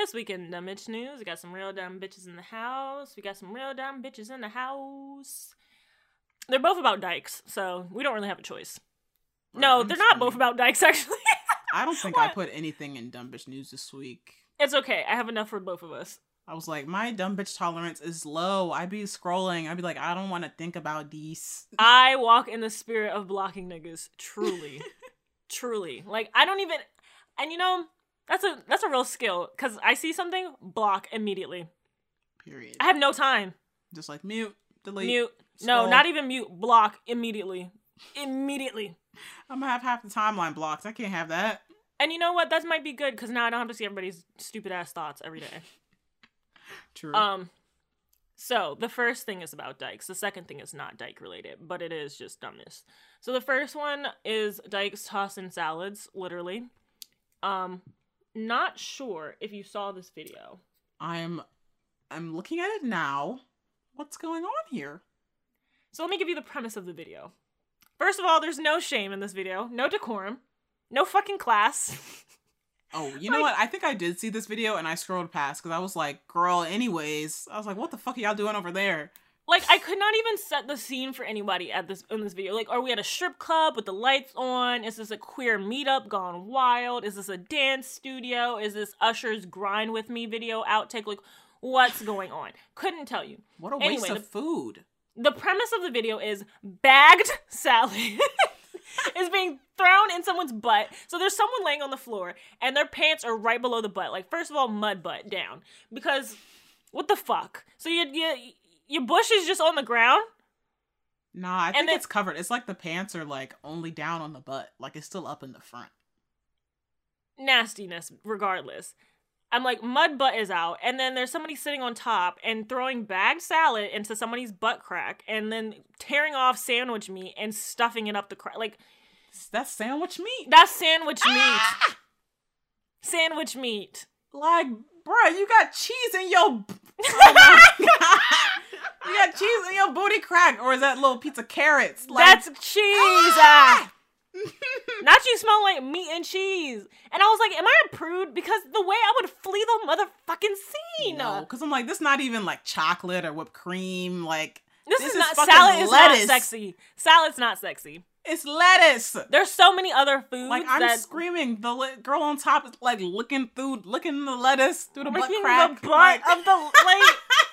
This week in dumb bitch news, we got some real dumb bitches in the house. We got some real dumb bitches in the house. They're both about dykes, so we don't really have a choice. No, I'm they're not both about dykes, actually. I don't think I put anything in dumb bitch news this week. it's okay. I have enough for both of us. I was like, my dumb bitch tolerance is low. I'd be scrolling. I'd be like, I don't want to think about these. I walk in the spirit of blocking niggas. Truly. truly. Like I don't even and you know, that's a that's a real skill cuz I see something, block immediately. Period. I have no time. Just like mute, delete. Mute. No, not even mute. Block immediately. Immediately. I'm gonna have half the timeline blocked. I can't have that. And you know what? That might be good because now I don't have to see everybody's stupid ass thoughts every day. True. Um, so the first thing is about dykes. The second thing is not dyke related, but it is just dumbness. So the first one is dykes tossing salads, literally. Um, not sure if you saw this video. I'm I'm looking at it now. What's going on here? So let me give you the premise of the video. First of all, there's no shame in this video, no decorum, no fucking class. Oh, you know Like- what? I think I did see this video and I scrolled past because I was like, girl, anyways. I was like, what the fuck are y'all doing over there? Like I could not even set the scene for anybody at this in this video. Like, are we at a strip club with the lights on? Is this a queer meetup gone wild? Is this a dance studio? Is this Usher's "Grind with Me" video outtake? Like, what's going on? Couldn't tell you. What a waste Anyway, of the- food. The premise of the video is bagged salad is being thrown in someone's butt. So there's someone laying on the floor and their pants are right below the butt. Like first of all, mud butt down because what the fuck? So you you your bush is just on the ground. Nah, I think then- it's covered. It's like the pants are like only down on the butt. Like it's still up in the front. Nastiness, regardless. I'm like, mud butt is out, and then there's somebody sitting on top and throwing bagged salad into somebody's butt crack, and then tearing off sandwich meat and stuffing it up the crack. Like That's sandwich meat. that's sandwich meat. Ah! Sandwich meat. Like, bruh, you got cheese in your. Oh my god! You got cheese in your booty crack, or is that little pizza carrots? Like, That's cheese. ah! Not you smell like meat and cheese. And I was like, am I a prude? Because the way I would flee the motherfucking scene. no, because I'm like, this is not even like chocolate or whipped cream. Like, This, This is, is not salad is lettuce. not sexy. Salad's not sexy. it's lettuce. There's so many other foods Like I'm that screaming, the li- girl on top is like looking through, looking the lettuce through the butt licking crack. the butt like- of the like.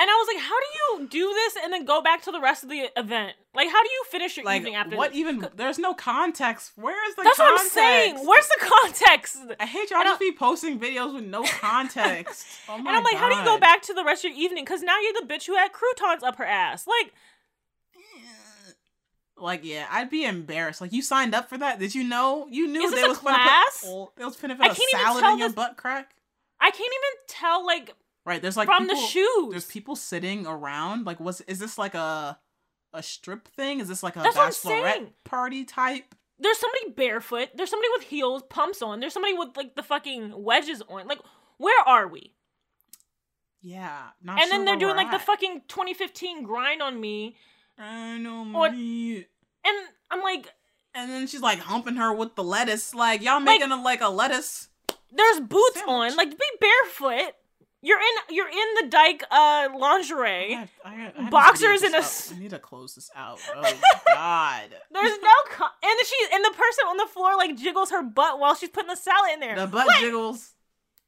and I was like, how do you do this and then go back to the rest of the event? Like, how do you finish your like evening after? what this? even? There's no context. Where is the? That's context? what I'm saying. Where's the context? I hate y'all And just I- be posting videos with no context. Oh And I'm like, how do you go back to the rest of your evening? Because now you're the bitch who had croutons up her ass. Like, Like, yeah, I'd be embarrassed. Like, you signed up for that? Did you know? You knew they a was class? Finna put, oh, they was finna I put a can't even salad tell in your this- butt crack. I can't even tell, like, Right? There's like from the people- shoes. There's people sitting around. Like, was is this like a a strip thing? Is this like a That's bachelorette party type? There's somebody barefoot. There's somebody with heels, pumps on. There's somebody with, like, the fucking wedges on. Like, where are we? Yeah. Not and sure then they're doing, like, the fucking 2015 grind on me. I know on- me. And I'm like, And then she's like humping her with the lettuce. Like y'all making a, like a lettuce. there's boots Sandwich. on. Like, be barefoot. You're in you're in the dyke uh lingerie. I have- I have- I have Boxers and a up. I need to close this out. Oh God. There's no and she and the person on the floor like jiggles her butt while she's putting the salad in there. The butt What? jiggles.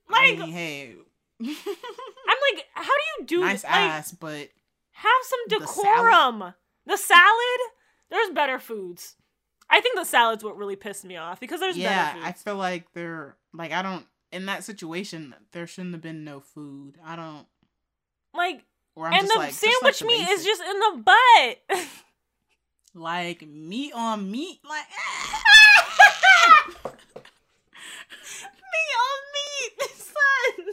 Like- mean, hey, I'm like, how do you do nice this? Like, ass, but have some The salad. decorum. The salad, there's better foods. I think the salad's what really pissed me off because there's yeah, I feel like they're like I don't in that situation. There shouldn't have been no food. I don't. like, Or I'm and just the like, sandwich the meat is just in the butt. like meat on meat. Like meat on meat, son.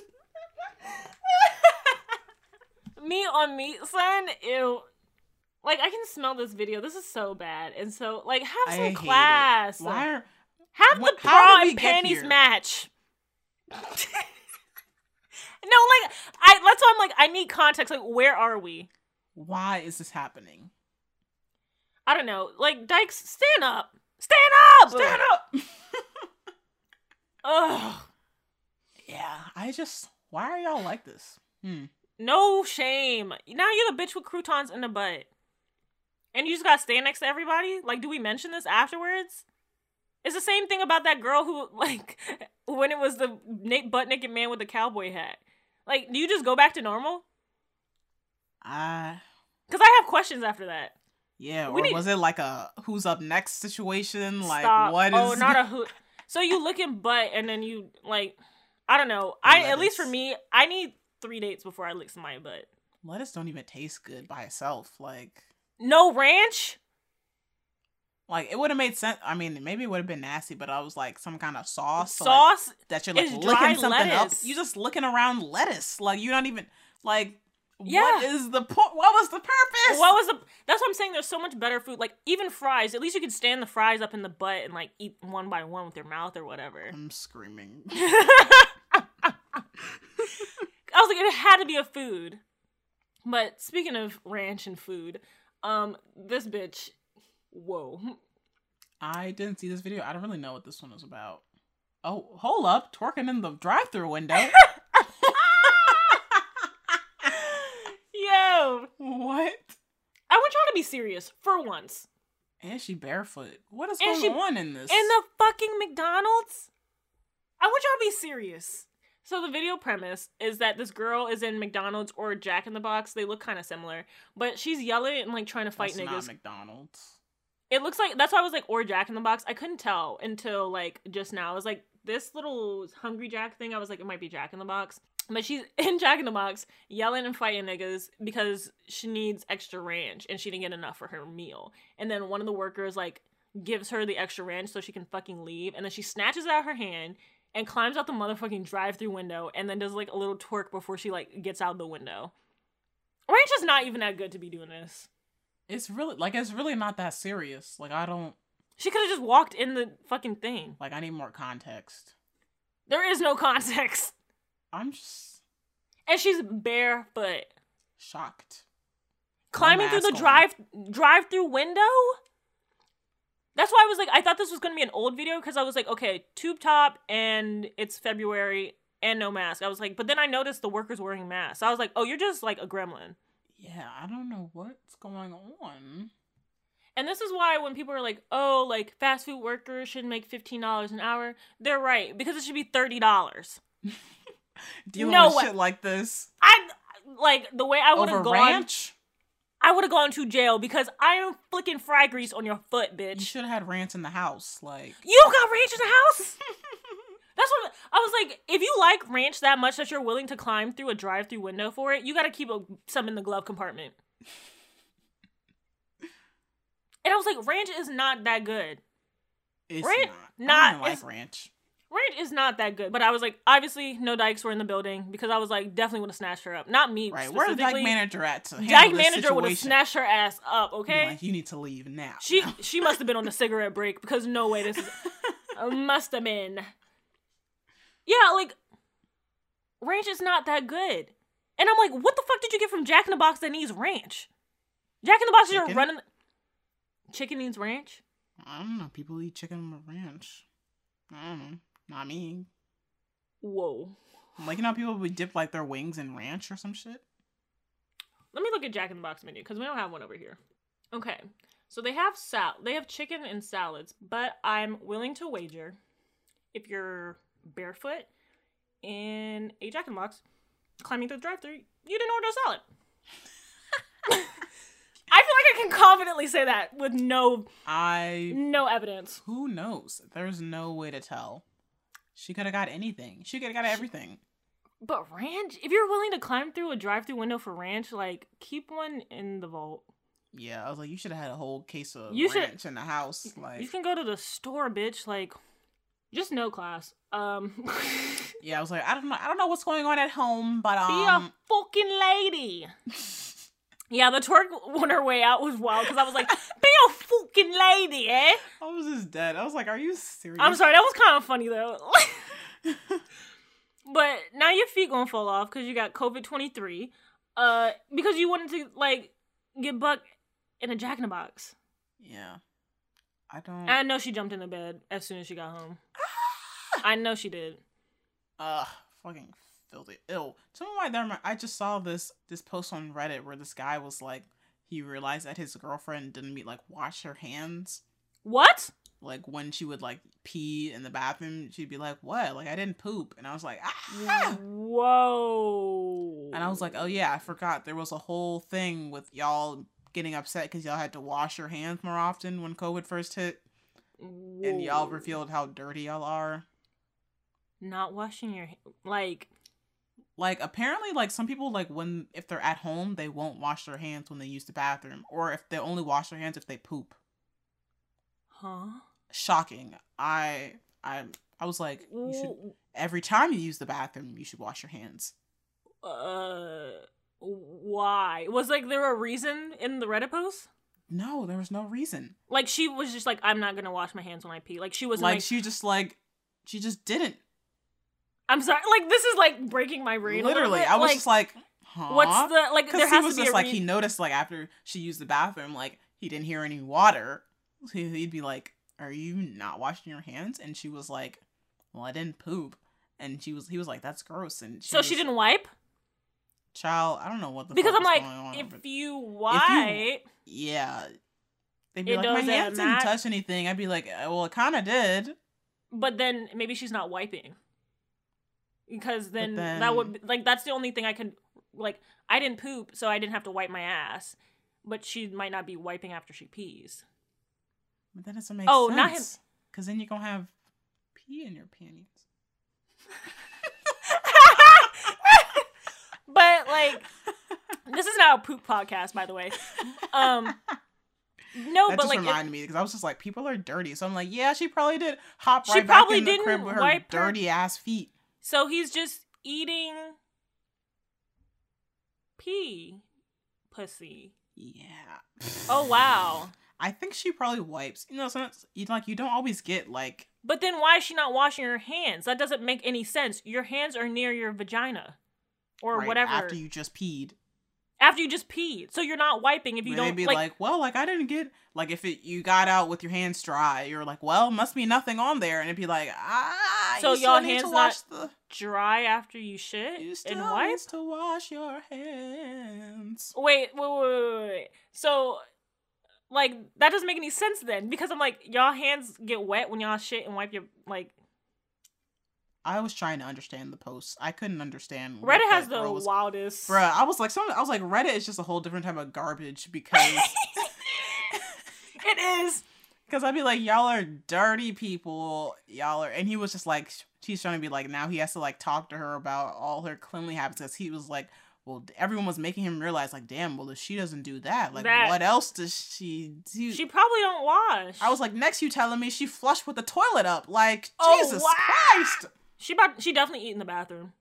meat on meat, son. Ew. Like I can smell this video. This is so bad, and so like have I some it. class. Why are Have What- the bra and panties here? match. no, like I. That's why I'm like I need context. Like where are we? why is this happening? I don't know. Like Dykes, stand up, stand up, Stand up. Ugh. yeah, I just why are y'all like this? Hmm. No shame. Now you're the bitch with croutons in the butt. And you just gotta stand next to everybody? Like, do we mention this afterwards? It's the same thing about that girl who, like, when it was the butt naked man with the cowboy hat. Like, do you just go back to normal? I Because I have questions after that. yeah, We or need- was it like a who's up next situation? Like Stop. what oh, is? Oh, not a who. So you look in butt and then you, like, I don't know. I At least for me, I need three dates before I lick somebody's butt. lettuce don't even taste good by itself. Like No ranch? Like it would have made sense. I mean, maybe it would have been nasty, but I was like some kind of sauce. so, like, Sauce? that you're like licking something up. lettuce. You just looking around lettuce. Like you're not even like. What Yeah. is the point? What was the purpose? What was the? That's what I'm saying. There's so much better food. Like even fries. At least you could stand the fries up in the butt and like eat one by one with your mouth or whatever. I'm screaming. I was like, it had to be a food. But speaking of ranch and food, um, this bitch, whoa, I didn't see this video. I don't really know what this one was about. Oh, hold up, twerking in the drive-through window. yo, what? I want y'all to be serious for once. And she barefoot. What is And going she- on in this? In the fucking McDonald's? I want y'all to be serious. So the video premise is that this girl is in McDonald's or Jack in the Box. They look kind of similar, but she's yelling and like trying to fight That's niggas. not McDonald's. It looks like that's why I was like or Jack in the Box. I couldn't tell until like just now. I was like this little Hungry Jack thing. I was like, it might be Jack in the Box. But she's in Jack in the Box yelling and fighting niggas because she needs extra ranch and she didn't get enough for her meal. And then one of the workers like gives her the extra ranch so she can fucking leave. And then she snatches out her hand and climbs out the motherfucking drive-through window and then does like a little twerk before she like gets out the window. Ranch is not even that good to be doing this. It's really like it's really not that serious. Like I don't She could have just walked in the fucking thing. like I need more context. There is no context. I'm just And she's barefoot. shocked. Climbing through the drive drive through window? That's why I was like, I thought this was gonna be an old video because I was like, okay, tube top and it's February and no mask. I was like, but then I noticed the workers wearing masks. I was like, oh, you're just like a gremlin. Yeah, I don't know what's going on. And this is why when people are like, oh, like fast food workers should make $15 an hour, they're right because it should be $30. Dealing No with way. shit like this I like the way I would have gone. ranch. I would have gone to jail because I am flicking fry grease on your foot, bitch. You should have had ranch in the house. Like You got ranch in the house? That's what I was like. If you like ranch that much that you're willing to climb through a drive-through window for it, you got to keep a, some in the glove compartment. And I was like, ranch is not that good. it's Ranch- not. I not- don't like ranch. Ranch is not that good. But I was like, obviously, no dykes were in the building because I was like, definitely would have snatched her up. Not me. Right. Where's the dyke manager at to handle Dyke manager would have snatched her ass up. Okay. Like, you need to leave now. She she must have been on a cigarette break because no way this is must have been. Yeah, like ranch is not that good. And I'm like, what the fuck did you get from Jack in the Box that needs ranch? Jack in the Box, you're running. Chicken needs ranch. I don't know. People eat chicken with ranch. I don't know. Not me. Whoa. Like you know, how people would dip like their wings in ranch or some shit. Let me look at Jack in the Box menu because we don't have one over here. Okay, so they have sal, they have chicken and salads, but I'm willing to wager if you're barefoot in a Jack in the Box climbing through the drive-through, you didn't order a salad. I feel like I can confidently say that with no I no evidence. who knows? There's no way to tell. She could have got anything. She could have got everything. But ranch, if you're willing to climb through a drive-through window for ranch, like keep one in the vault. Yeah, I was like, you should have had a whole case of You should- ranch in the house. Like, You can go to the store, bitch. Like, just no class. Um, yeah, I was like, I don't know, I don't know what's going on at home, but be um, a fucking lady. Yeah, the twerk on her way out was wild because I was like, be a fucking lady, eh? I was just dead. I was like, are you serious? I'm sorry, that was kind of funny though. but now your feet gonna fall off because you got COVID 23. Uh, because you wanted to like get buck in a jack in the box. Yeah, I don't. I know she jumped in the bed as soon as she got home. I know she did. Ugh, fucking filthy. Ew. Tell me why there. I just saw this this post on Reddit where this guy was like, he realized that his girlfriend didn't meet like wash her hands. What? Like when she would like pee in the bathroom, she'd be like, "What? Like I didn't poop," and I was like, "Ah!" Whoa. And I was like, "Oh yeah, I forgot there was a whole thing with y'all getting upset because y'all had to wash your hands more often when COVID first hit, and y'all revealed how dirty y'all are." not washing your like like apparently like some people like when if they're at home they won't wash their hands when they use the bathroom or if they only wash their hands if they poop. Huh? Shocking. I i i was like you should every time you use the bathroom you should wash your hands. Uh why? Was like there a reason in the reddit post? No there was no reason. Like she was just like i'm not gonna wash my hands when i pee. Like she was like, like, she just like she just didn't. I'm sorry like this is like breaking my brain literally i was like, just like huh? what's the like there because has he was to be just like rea- he noticed like after she used the bathroom like he didn't hear any water. He'd be like are you not washing your hands? And she was like well i didn't poop. And she was he was like that's gross. And she so she didn't wipe child i don't know what the because fuck i'm like going on, if but you wipe yeah. They'd be It like my hands didn't touch anything. I'd be like "Uh, well it kind of did. But then maybe she's not wiping. Because then, that would like that's the only thing i could like i didn't poop so i didn't have to wipe my ass. But she might not be wiping after she pees. But that doesn't make Oh, sense not him- because then you're gonna have pee in your panties. but like, this is not a poop podcast, by the way. Um, no, that but just like, it- reminded me because I was just like, people are dirty. So I'm like, yeah, she probably did hop She right back probably in the crib with her wipe her- dirty ass feet. so he's just eating pee pussy. Yeah. Oh wow. I think she probably wipes. You know, sometimes you like you don't always get like But then why is she not washing her hands? That doesn't make any sense. Your hands are near your vagina. Or right whatever. after you just peed. After you just peed. So you're not wiping if you don't be like, like, well, like I didn't get like if it you got out with your hands dry, you're like, well, must be nothing on there, and it'd be like, ah, So you still y'all need to hands wash not the dry after you shit you and still wipe? needs to wash your hands. Wait, wait, wait, wait, wait. So, like, that doesn't make any sense then because I'm like, y'all hands get wet when y'all shit and wipe your like. I was trying to understand the post. I couldn't understand. Reddit has the was- wildest. Bruh, I was like, some. I was like, Reddit is just a whole different type of garbage because it is. Because I'd be like, y'all are dirty people. Y'all are. And he was just like, she's trying to be like, now he has to like talk to her about all her cleanly habits. Because he was like, well, everyone was making him realize, like, damn, well, if she doesn't do that, like, That- what else does she do? She probably don't wash. I was like, next you telling me she flushed with the toilet up. Like, Oh, Jesus wow. Christ. She about she definitely eat in the bathroom.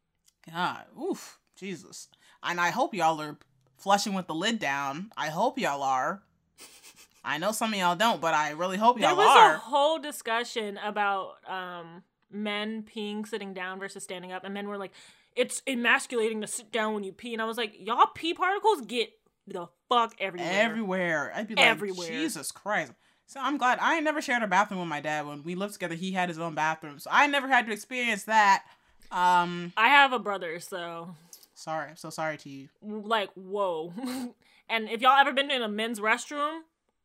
God, oof, Jesus. And I hope y'all are flushing with the lid down. I hope y'all are. I know some of y'all don't, but I really hope y'all are. There was are. a whole discussion about um men peeing sitting down versus standing up, and men were like, "It's emasculating to sit down when you pee," and I was like, "Y'all pee particles get the fuck everywhere." everywhere. I'd be like, Everywhere. Jesus Christ. So I'm glad I never shared a bathroom with my dad. When we lived together, he had his own bathroom, so I never had to experience that. Um, I have a brother, so sorry, I'm so sorry to you. like, whoa. and if y'all ever been in a men's restroom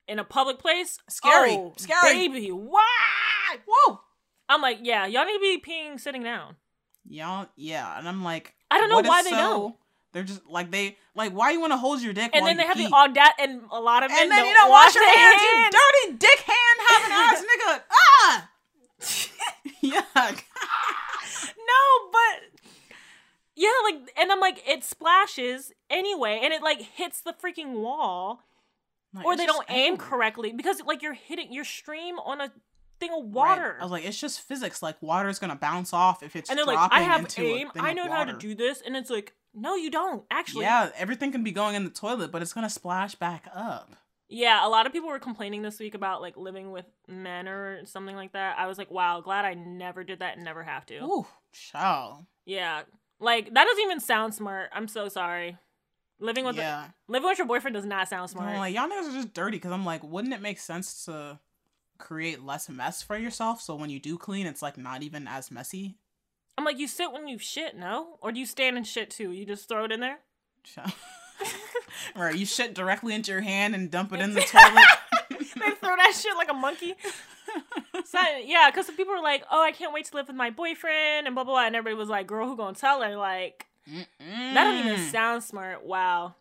in a public place, Scary. oh, Scary. baby, why? Whoa, I'm like, yeah, y'all need to be peeing sitting down. y'all, yeah, and I'm like, I don't know why they so- don't. They're just like they like why you want to hold your dick And then they have pee? the audacity, and a lot of and then don't you don't wash your their hands, you dirty dick hand having ass nigga. Ah, yuck. No, but yeah, like, and I'm like, it splashes anyway, and it like hits the freaking wall, Like, or they don't aim everywhere. correctly because like you're hitting your stream on a thing of Right. water. I was like, it's just physics. Like water's gonna bounce off if it's and they're like, I have aim, I know how to do this, and it's like, no, you don't actually. Yeah, everything can be going in the toilet, but it's gonna splash back up. Yeah, a lot of people were complaining this week about like living with men or something like that. I was like, wow, glad I never did that and never have to. Ooh, child. Yeah, like that doesn't even sound smart. I'm so sorry. Living with yeah. living with your boyfriend does not sound I'm smart. like, y'all niggas are just dirty because I'm like, wouldn't it make sense to create less mess for yourself so when you do clean, it's like not even as messy? I'm like, you sit when you shit, no? Or do you stand and shit too? You just throw it in there? Right, you shit directly into your hand and dump it in the toilet. they throw that shit like a monkey. So, yeah, because people were like, oh, I can't wait to live with my boyfriend and blah, blah, blah. And everybody was like, girl, who gonna tell her? Like, that don't even sound smart. Wow.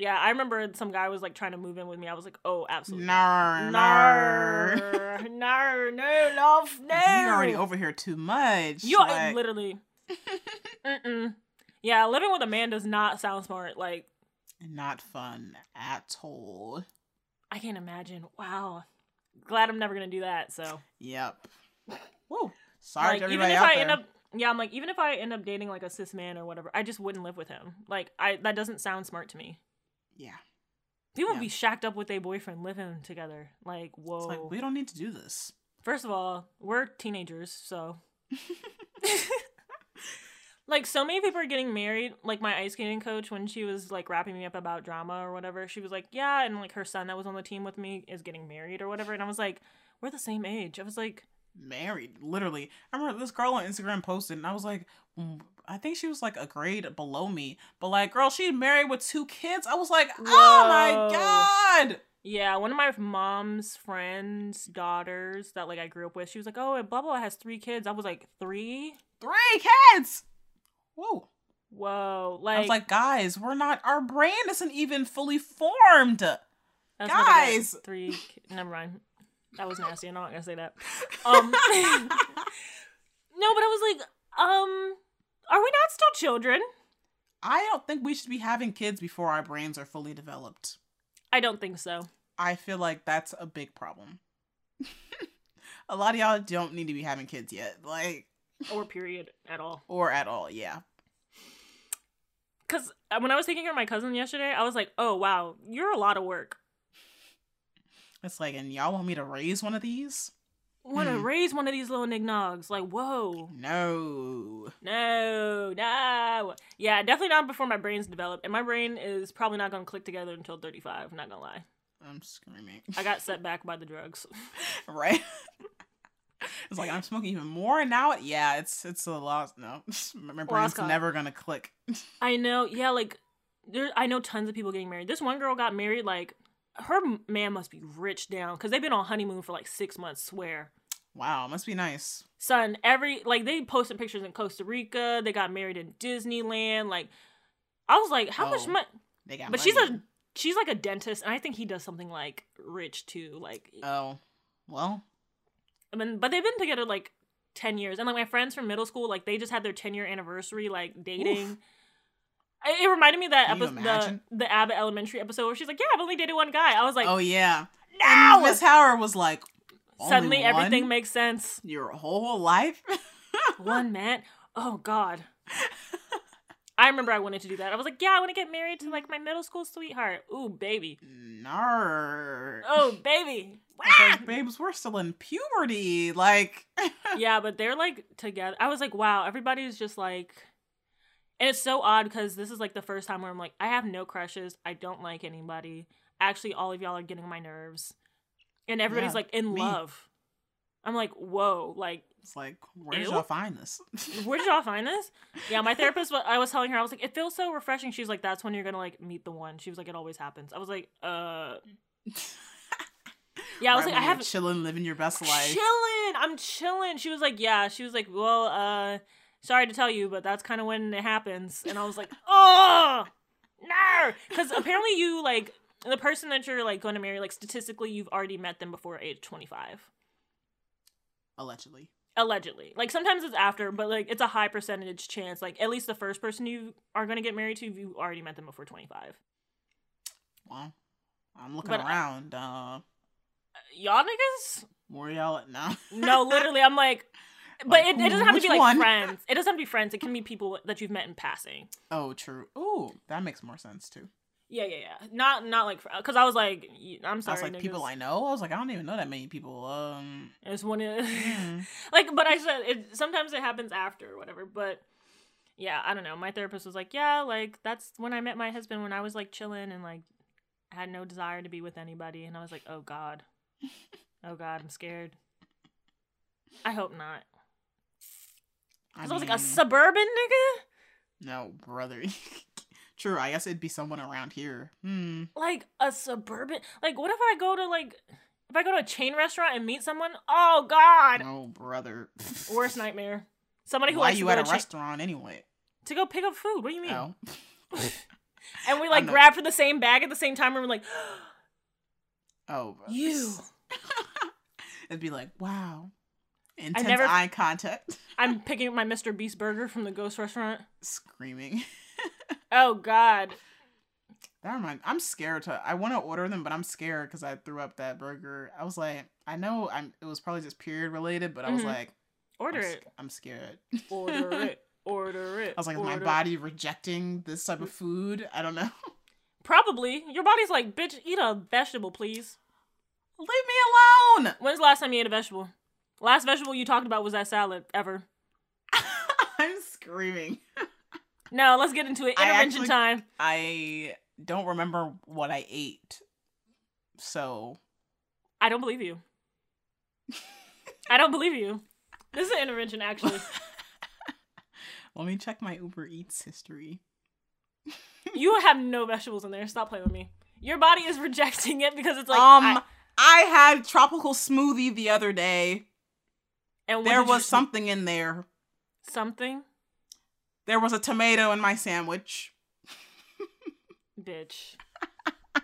Yeah, I remember some guy was like trying to move in with me. I was like, oh, absolutely. Nar, Nar, nar. no, love, no. You're already over here too much. You like- literally. Mm-mm. Yeah, living with a man does not sound smart. Like, Not fun at all. I can't imagine. Wow. Glad I'm never gonna do that. So, Yep. Whoa. Sorry like, to even everybody if out I there. end up, yeah, I'm like, even if I end up dating like a cis man or whatever, I just wouldn't live with him. Like, I that doesn't sound smart to me. Yeah. People Yeah. be shacked up with their boyfriend living together. Like, whoa. It's like we don't need to do this. First of all, we're teenagers, so. like, so many people are getting married. Like, my ice skating coach, when she was like wrapping me up about drama or whatever, she was like, Yeah, and like her son that was on the team with me is getting married or whatever. And I was like, We're the same age. I was like, Married, literally. I remember this girl on Instagram posted, and I was like, I think she was like a grade below me, but like, girl, she married with two kids. I was like, oh my god. Yeah, one of my mom's friends' daughters that like I grew up with, she was like, Oh, and blah blah has three kids. I was like, Three? Three kids. Whoa. Whoa. Like, I was like, guys, we're not. Our brain isn't even fully formed. that's what I got. guys. Three. Never mind. That was nasty. I'm not gonna say that. Um, no, but I was like, um, are we not still children? I don't think we should be having kids before our brains are fully developed. I don't think so. I feel like that's a big problem. a lot of y'all don't need to be having kids yet, like Or period at all. or at all. Yeah. Because when I was taking care of my cousin yesterday, I was like, oh wow, you're a lot of work. It's like, and y'all want me to raise one of these? Want to Hmm. raise one of these little nignogs? Like, whoa, No. no, no. Yeah, definitely not before my brain's developed, and my brain is probably not gonna click together until 35. Not gonna lie, I'm screaming. I got set back by the drugs. right? it's like I'm smoking even more and now. Yeah, it's it's a lot. No, my brain's cause. never gonna click. I know, yeah, like there. I know tons of people getting married. This one girl got married. Like her man must be rich down because they've been on honeymoon for like six months. Swear. Wow, must be nice. son every like they posted pictures in costa rica they got married in disneyland like i was like how much Oh, money They got. but she's a she's like a dentist and i think he does something like rich too like Oh, well, i mean but they've been together like 10 years and like my friends from middle school like they just had their 10 year anniversary like dating I- it reminded me of that episode, the, the Abbott Elementary episode where she's like, "Yeah, I've only dated one guy." I was like, oh yeah. "No!" And Miss Howard was like, "Only Suddenly, everything makes sense. your whole life. one man. Oh God. I remember I wanted to do that. I was like, yeah, I want to get married to like my middle school sweetheart. Ooh, baby. Nar. Oh, baby. Like, babes, we're still in puberty. Like, yeah, but they're like together. I was like, wow, everybody's just like, and it's so odd because this is like the first time where I'm like, I have no crushes. I don't like anybody. Actually, all of y'all are getting my nerves, and everybody's Yeah, like in me. love. I'm like, whoa, like it's like, where did Ew. y'all find this? where did y'all find this? Yeah, my therapist. I was telling her, I was like, it feels so refreshing. She's like, that's when you're gonna like meet the one. She was like, it always happens. I was like, uh, yeah. I was Right like, I have chilling, living your best life. chilling. I'm chilling. She was like, yeah. She was like, well, uh, sorry to tell you, but that's kind of when it happens. And I was like, oh no, because apparently you like the person that you're like going to marry. Like statistically, you've already met them before age 25. Allegedly. allegedly like sometimes it's after but like it's a high percentage chance like at least the first person you are going to get married to you already met them before 25 Well, I'm looking But I- around. Uh, y'all niggas where y'all at now? no literally i'm like but Like, it, it doesn't have to be like one? friends it doesn't have to be friends it can be people that you've met in passing oh, true. Ooh, that makes more sense too. yeah yeah yeah not not like because i was like I'm I sorry was like, niggas. people I know. I was like, I don't even know that many people. Um, it's one of mm. like but i said it sometimes it happens after or whatever but yeah i don't know my therapist was like yeah like that's when i met my husband when i was like chilling and like had no desire to be with anybody and i was like oh god oh god i'm scared i hope not because I, was like a suburban nigga no, brother. True. I guess it'd be someone around here. Hmm. like a suburban like what if i go to like if i go to a chain restaurant and meet someone oh god No, brother. worst nightmare somebody who Why you to, at a cha- restaurant anyway? to go pick up food what do you mean Oh. and we like grab for the same bag at the same time and we're like Oh, bro. You. It'd be like, wow. Intense never- eye contact. I'm picking up my Mr. Beast burger from the ghost restaurant. Screaming. Oh God. That reminds. I'm scared to. I want to order them, but I'm scared because I threw up that burger. I was like, I know I'm. It was probably just period related, but I was Mhm. like, Order I'm, it. I'm scared. Order it. Order it. I was like, is my body rejecting this type of food? I don't know. Probably. Your body's like, bitch, eat a vegetable, please. Leave me alone. When's the last time you ate a vegetable? Last vegetable you talked about was that salad ever. I'm screaming. No, let's get into it. I Intervention actually- time. I don't remember what I ate, so I don't believe you. I don't believe you. This is an intervention, actually. let me check my Uber Eats history. You have no vegetables in there. Stop playing with me. Your body is rejecting it because it's like um, I- I, had tropical smoothie the other day. And There was something in there. something, There was a tomato in my sandwich. bitch.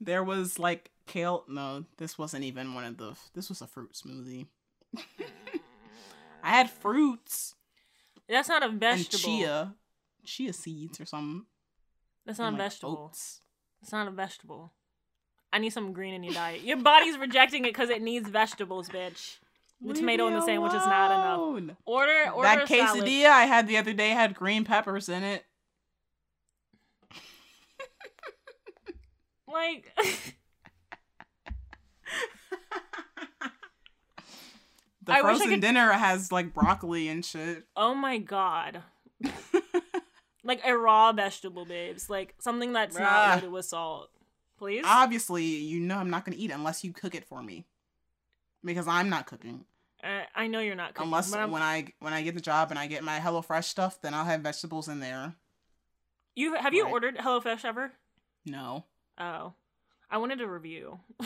There was like kale. No, this wasn't even one of the. This was a fruit smoothie. I had fruits That's not a and vegetable. chia, chia seeds or something. That's not and, a like, vegetable. oats. It's not a vegetable. I need some green in your diet. Your body's rejecting it because it needs vegetables, bitch. The Leave tomato in the sandwich is not enough. Order, order That a salad. quesadilla I had the other day had green peppers in it. Like, The I wish I frozen could- dinner has like broccoli and shit. oh my god. Like a raw vegetable, babes. Like something that's not loaded with salt. Please? Obviously, you know I'm not gonna eat it unless you cook it for me, because I'm not cooking. Uh, I know you're not cooking. Unless when I when I get the job and I get my HelloFresh stuff, then I'll have vegetables in there. you have you Right. ordered HelloFresh ever? No, Oh, I wanted a review.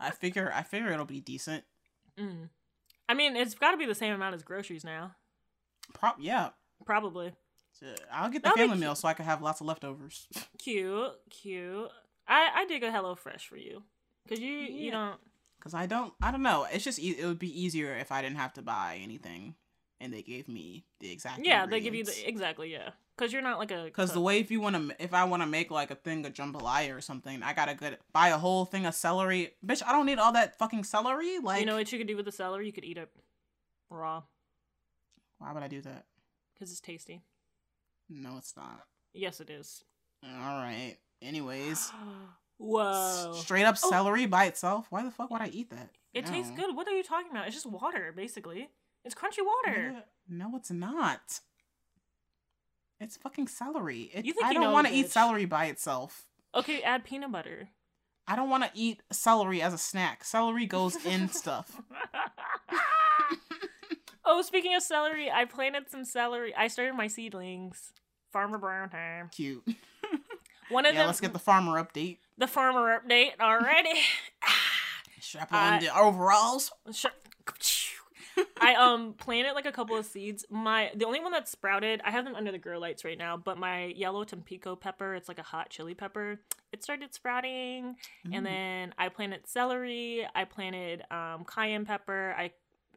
I figure I figure it'll be decent. mm. I mean, it's got to be the same amount as groceries now. Prop yeah. Probably. So I'll get the That'll family meal so I can have lots of leftovers. Cute, cute. I I dig a HelloFresh for you, cause you you Yeah. don't. Cause I don't I don't know. It's just e- it would be easier if I didn't have to buy anything, and they gave me the exact. Yeah, they give you the exactly yeah, cause you're not like a. Because the way if you want to, if I want to make like a thing of jambalaya or something, I gotta good buy a whole thing of celery. Bitch, I don't need all that fucking celery. Like, you know what you could do with the celery? You could eat it raw, why would I do that? cause it's tasty. No, it's not. Yes, it is. All right. Anyways, Whoa. straight up Oh. celery by itself. Why the fuck would I eat that? It tastes good. What are you talking about? It's just water, basically. It's crunchy water. No, it's not. It's fucking celery. It, You think I don't want to eat celery by itself. Okay, add peanut butter. I don't want to eat celery as a snack. Celery goes in stuff. oh, speaking of celery, I planted some celery. I started my seedlings. Farmer Brown time. Cute. One of Yeah, them, let's get the farmer update. The farmer update already. Strap I- on the overalls. I um planted like a couple of seeds. My the only one that sprouted, I have them under the grow lights right now, but my yellow Tampico pepper, it's like a hot chili pepper, it started sprouting. Mm. And then I planted celery, I planted um cayenne pepper, I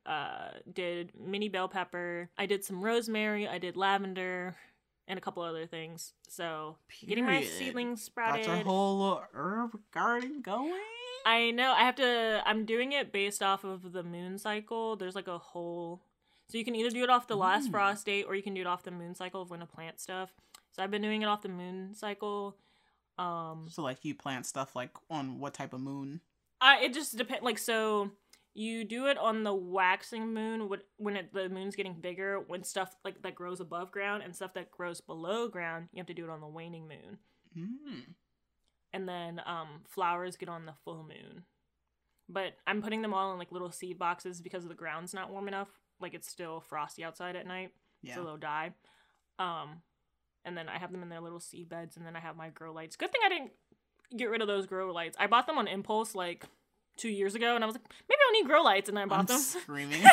uh did mini bell pepper, I did some rosemary, I did lavender and a couple other things. So getting my Period. seedlings Got sprouted. your whole herb garden going. I know. I have to. I'm doing it based off of the moon cycle. There's like a whole. So you can either do it off the last Mm. frost date or you can do it off the moon cycle of when to plant stuff. So I've been doing it off the moon cycle. Um, So like you plant stuff like on what type of moon? I it just depends. Like so, you do it on the waxing moon when when it, the moon's getting bigger. When stuff like that grows above ground and stuff that grows below ground, you have to do it on the waning moon. Mm. and then um flowers get on the full moon but i'm putting them all in like little seed boxes because the ground's not warm enough like it's still frosty outside at night Yeah. so they'll die um and then i have them in their little seed beds and then i have my grow lights good thing i didn't get rid of those grow lights i bought them on impulse like two years ago and i was like maybe i'll need grow lights and then i bought I'm them screaming.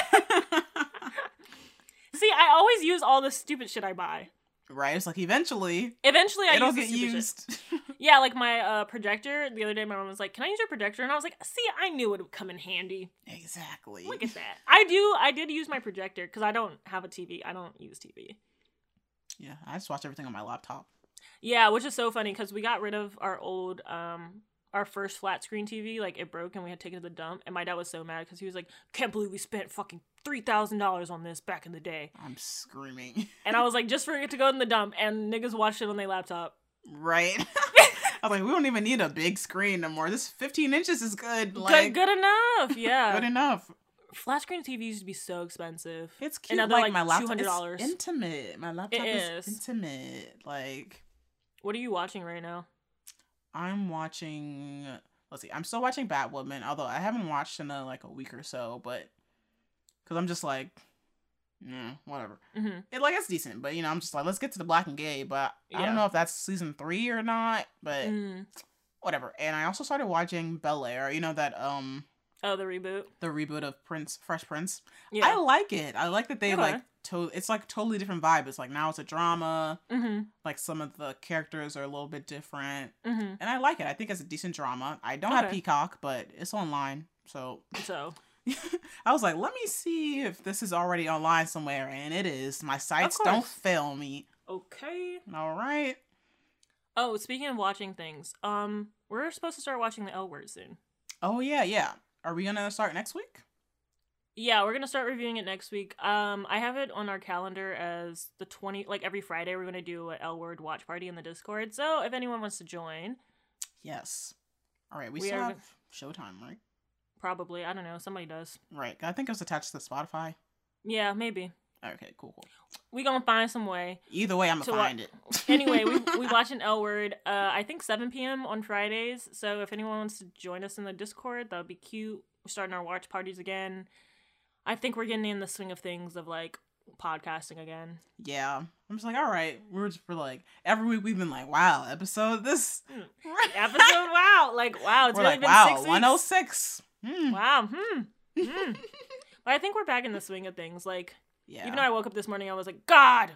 see i always use all the stupid shit i buy right? It's like eventually eventually i it'll use get used. Yeah, like my uh, projector. The other day, my mom was like, "Can I use your projector?" And I was like, "See, I knew it would come in handy. exactly. Look at that. I do. I did use my projector because I don't have a TV. I don't use TV. Yeah, I just watch everything on my laptop. Yeah, which is so funny because we got rid of our old, um, our first flat screen TV. Like it broke and we had to take it to the dump. And my dad was so mad because he was like, "Can't believe we spent fucking three thousand dollars on this back in the day." I'm screaming. And I was like, "Just for it to go in the dump." And niggas watched it on their laptop. right. I was like, we don't even need a big screen no more. This 15 inches is good. Good, Like, good enough. Yeah. good enough. Flat screen TV used to be so expensive. It's cute. Like, like, my laptop $200. is intimate. My laptop is. is. intimate. Like What are you watching right now? I'm watching. Let's see. I'm still watching Batwoman, although I haven't watched in a, like a week or so. But because I'm just like, yeah, whatever. hmm It like it's decent, but you know, I'm just like, let's get to the black and gay. But I don't know if that's season three or not. But mm whatever. And I also started watching Bel Air. You know that um Oh, the reboot. the reboot of Prince, Fresh Prince. Yeah. I like it. I like that they Okay. like to it's like totally different vibe. It's like now it's a drama. Mm-hmm. Like some of the characters are a little bit different, Mm-hmm. and I like it. I think it's a decent drama. I don't have Peacock, but it's online, so So I was like, let me see if this is already online somewhere, and it is. My sites don't fail me. okay. All right. Oh, speaking of watching things, um, we're supposed to start watching the L Word soon. Oh yeah, yeah. Are we gonna start next week? Yeah, we're gonna start reviewing it next week. Um, I have it on our calendar as the twenty, like every Friday, we're gonna do a L Word watch party in the Discord. So if anyone wants to join, Yes. All right. We, We still have Showtime, right? probably I don't know, somebody does. Right. I think it was attached to Spotify. Yeah, maybe Okay. Cool. Cool. we gonna find some way. Either way, I'm gonna wa- find it. Anyway, we we watch an L Word. Uh, I think seven p.m. on Fridays. So if anyone wants to join us in the Discord, that would be cute. We're starting our watch parties again. I think we're getting in the swing of things of like podcasting again. Yeah. I'm just like, all right. We're just we're like every week we've been like, wow, episode this Episode, wow, like wow, it's We're really like, been wow, six weeks. 106. Hmm. Wow. Hmm. Hmm. but I think we're back in the swing of things. Like, Yeah. even though I woke up this morning, I was like, God,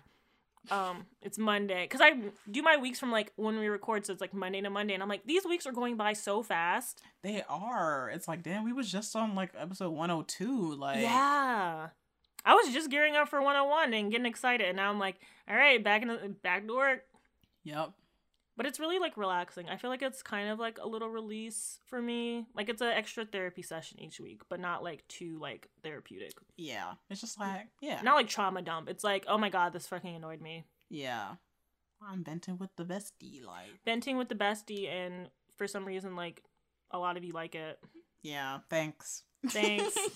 um, it's Monday. Because I do my weeks from like when we record, so it's like Monday to Monday, and I'm like, these weeks are going by so fast. they are. It's like, damn, we was just on like episode 102. Like, yeah. I was just gearing up for 101 and getting excited, and now I'm like, all right, back in the, back to work. Yep. But it's really like relaxing. I feel like it's kind of like a little release for me. Like it's an extra therapy session each week, but not like too like therapeutic. Yeah. It's just like, yeah. Not like trauma dump. It's like, oh my god, this fucking annoyed me. Yeah. I'm venting with the bestie. Like, Venting with the bestie, and for some reason, like a lot of you like it. yeah. Thanks. Thanks.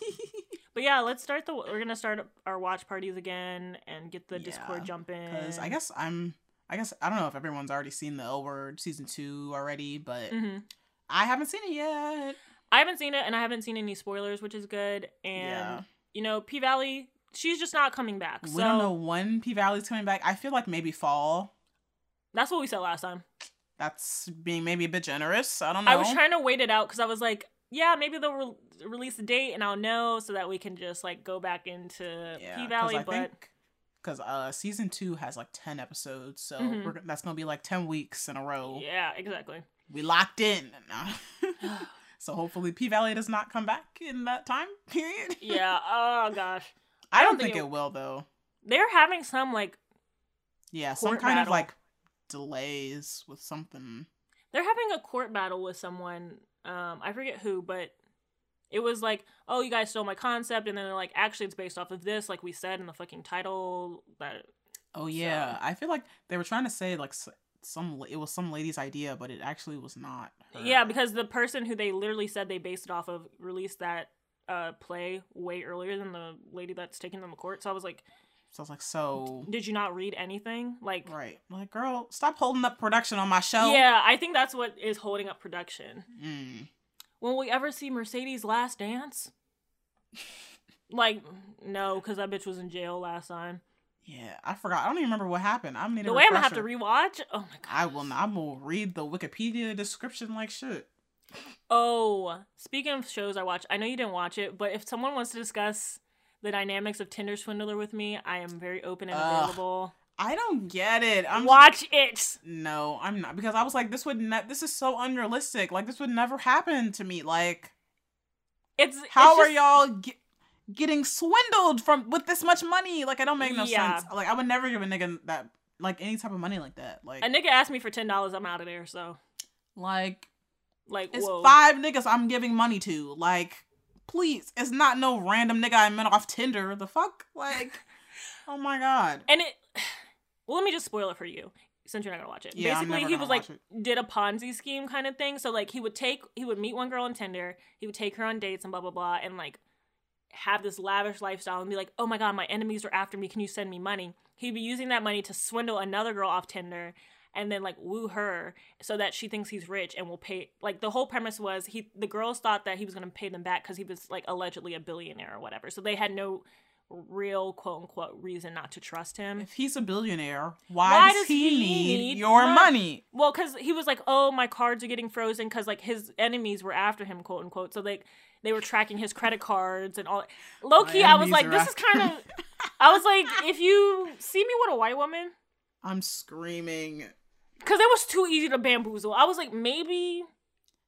But yeah, let's start the. We're gonna start our watch parties again and get the Yeah, Discord jumping. Because I guess I'm. I guess I don't know if everyone's already seen the L Word season two already, but hmm I haven't seen it yet. I haven't seen it, and I haven't seen any spoilers, which is good. And Yeah. you know, P Valley, she's just not coming back. We so don't know when P Valley's coming back. I feel like maybe fall. that's what we said last time. That's being maybe a bit generous. I don't know. I was trying to wait it out because I was like, yeah, maybe they'll re- release a date and I'll know so that we can just like go back into Yeah, P Valley. But think because uh season two has like ten episodes, so Mhm. we're, that's gonna be like ten weeks in a row. yeah, exactly. We locked in. so hopefully P Valley does not come back in that time period. Yeah. Oh gosh, I, don't, don't think, think it, it- will though. they're having some like Yeah, some kind battle. of like delays with something. they're having a court battle with someone. Um, I forget who, but it was like, oh, you guys stole my concept, and then they're like, actually, it's based off of this, like we said in the fucking title. That Oh yeah, I feel like they were trying to say like some it was some lady's idea, but it actually was not. her. yeah, because the person who they literally said they based it off of released that uh play way earlier than the lady that's taking them to court. So I was like, so I was like, so did you not read anything? Like, right, like girl, stop holding up production on my show. yeah, I think that's what is holding up production. Mm. Will we ever see Mercedes' last dance? like, no, because that bitch was in jail last time. Yeah, I forgot. I don't even remember what happened. I'm The way I'm gonna have to rewatch. Oh my god. I will. Not, I'm gonna read the Wikipedia description like shit. Oh, speaking of shows I watch, I know you didn't watch it, but if someone wants to discuss the dynamics of Tinder Swindler with me, I am very open and available. I don't get it. I'm watch it. no, I'm not because I was like, this would ne- this is so unrealistic. Like this would never happen to me. Like It's how it's are just- y'all ge- getting swindled from with this much money? Like I don't make no Yeah. sense. Like I would never give a nigga that like any type of money like that. Like A nigga asked me for ten dollars, I'm out of there. So, like like, it's whoa. five niggas I'm giving money to. Like please, it's not no random nigga I met off Tinder. The fuck, like oh my god. And it. Well, let me just spoil it for you, since you're not gonna watch it. Yeah, Basically, he was like watch did a Ponzi scheme kind of thing. So like he would take, he would meet one girl on Tinder, he would take her on dates and blah blah blah, and like have this lavish lifestyle and be like, oh my god, my enemies are after me. Can you send me money? He'd be using that money to swindle another girl off Tinder. And then like woo her so that she thinks he's rich and will pay. Like the whole premise was he the girls thought that he was gonna pay them back because he was like allegedly a billionaire or whatever. So they had no real quote unquote reason not to trust him. If he's a billionaire, why, Why does, does he, he need, need your mon- money? Well, because he was like, "Oh, my cards are getting frozen," because like his enemies were after him, quote unquote. So like they were tracking his credit cards and all. Low key, I was like, "This is kind of." I was like, "If you see me with a white woman, I'm screaming. because it was too easy to bamboozle." I was like, maybe.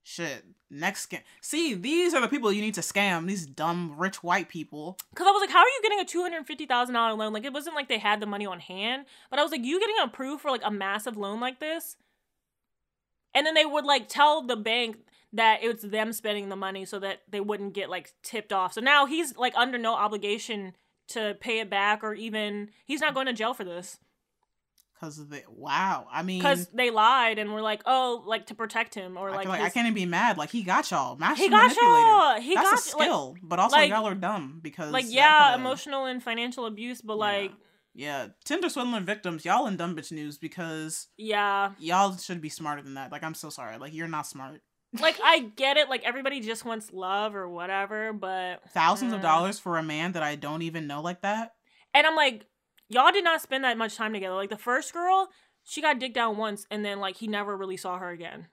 Shit. Next scam. See, these are the people you need to scam. These dumb rich white people. Because I was like, how are you getting a two hundred fifty thousand dollar loan? Like, it wasn't like they had the money on hand, but I was like, you getting approved for like a massive loan like this, and then they would like tell the bank that it's them spending the money so that they wouldn't get like tipped off. So now he's like under no obligation to pay it back or even he's not going to jail for this Cause of the wow. I mean, because they lied and were like, oh, like to protect him or I, like, like I can't even be mad. Like he got y'all. Master he got y'all. He That's got a like- skill, but also like- y'all are dumb because like yeah, emotional and financial abuse, but Yeah. like Yeah, Tinder swindling victims, y'all in dumb bitch news because yeah, y'all should be smarter than that. Like I'm so sorry. Like you're not smart. like I get it, like everybody just wants love or whatever, but Thousands of Mm. dollars for a man that I don't even know like that. and I'm like, y'all did not spend that much time together. Like the first girl, she got dicked down once, and then like he never really saw her again.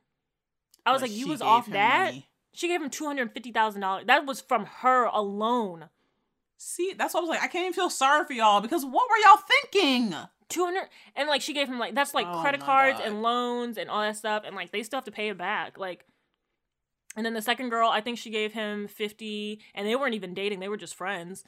I was But like, you was off that. money. She gave him two hundred fifty thousand dollars. That was from her alone. See, that's what I was like. I can't even feel sorry for y'all because what were y'all thinking? Two hundred and like she gave him like that's like Oh credit cards God. and loans and all that stuff, and like they still have to pay it back. Like, and then the second girl, I think she gave him fifty, and they weren't even dating; they were just friends.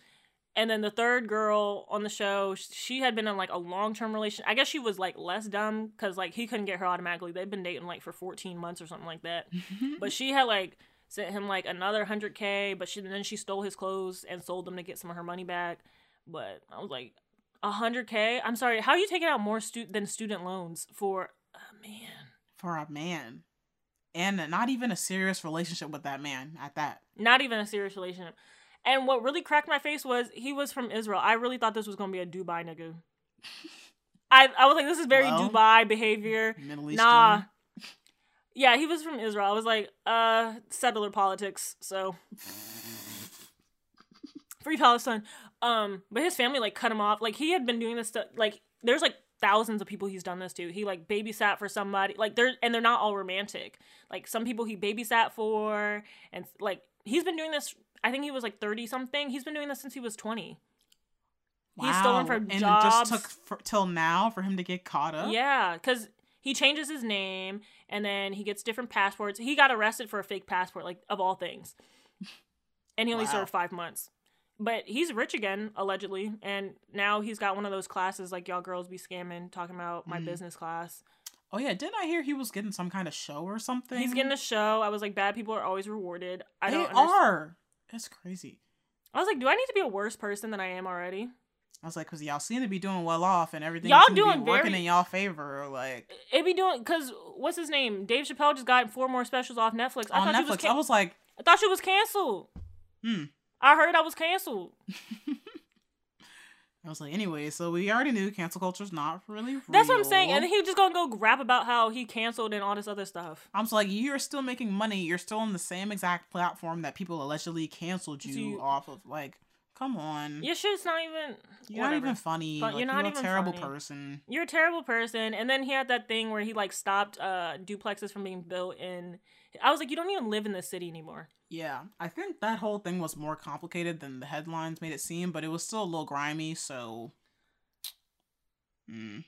And then the third girl on the show, she had been in like a long term relation. I guess she was like less dumb because like he couldn't get her automatically. They'd been dating like for fourteen months or something like that. Mm-hmm. but she had like sent him like another hundred k. But she then she stole his clothes and sold them to get some of her money back. But I was like, a hundred k. I'm sorry, how are you taking out more stu- than student loans for a man? for a man, and not even a serious relationship with that man at that. Not even a serious relationship. And what really cracked my face was he was from Israel. I really thought this was gonna be a Dubai nigga. I I was like, this is very Well, Dubai behavior. Middle Eastern. Nah. Yeah, he was from Israel. I was like, uh, settler politics. So free Palestine. Um, but his family like cut him off. Like he had been doing this stuff. Like there's like thousands of people he's done this to. He like babysat for somebody. Like they're and they're not all romantic. Like some people he babysat for, and like he's been doing this. I think he was like thirty something. He's been doing this since he was twenty. Wow. He's stolen from and it just took for, till now for him to get caught up. Yeah, because he changes his name and then he gets different passports. He got arrested for a fake passport, like of all things. And he only Wow. served five months. But he's rich again, allegedly. And now he's got one of those classes like y'all girls be scamming, talking about my Mhm. business class. Oh yeah, didn't I hear he was getting some kind of show or something? He's getting a show. I was like, bad people are always rewarded. I they don't understand. are. It's crazy. I was like, do I need to be a worse person than I am already? I was like, because y'all seem to be doing well off, and everything Y'all to be doing working very- in y'all favor. Like It be doing because what's his name? Dave Chappelle just got four more specials off Netflix. I on thought she was Netflix, can- I was like, I thought she was canceled. hmm. I heard I was canceled. I was like, anyway, so we already knew cancel culture's not really. That's what I'm saying. And then he was just gonna go rap about how he canceled and all this other stuff. I was like, you're still making money. You're still on the same exact platform that people allegedly canceled you, you- off of. Like, come on. Your shit's not even. you're not even funny. Fun- like, you're not you're even a terrible funny. person. You're a terrible person. And then he had that thing where he like stopped uh duplexes from being built in. I was like, you don't even live in this city anymore. Yeah, I think that whole thing was more complicated than the headlines made it seem, but it was still a little grimy. So, mm.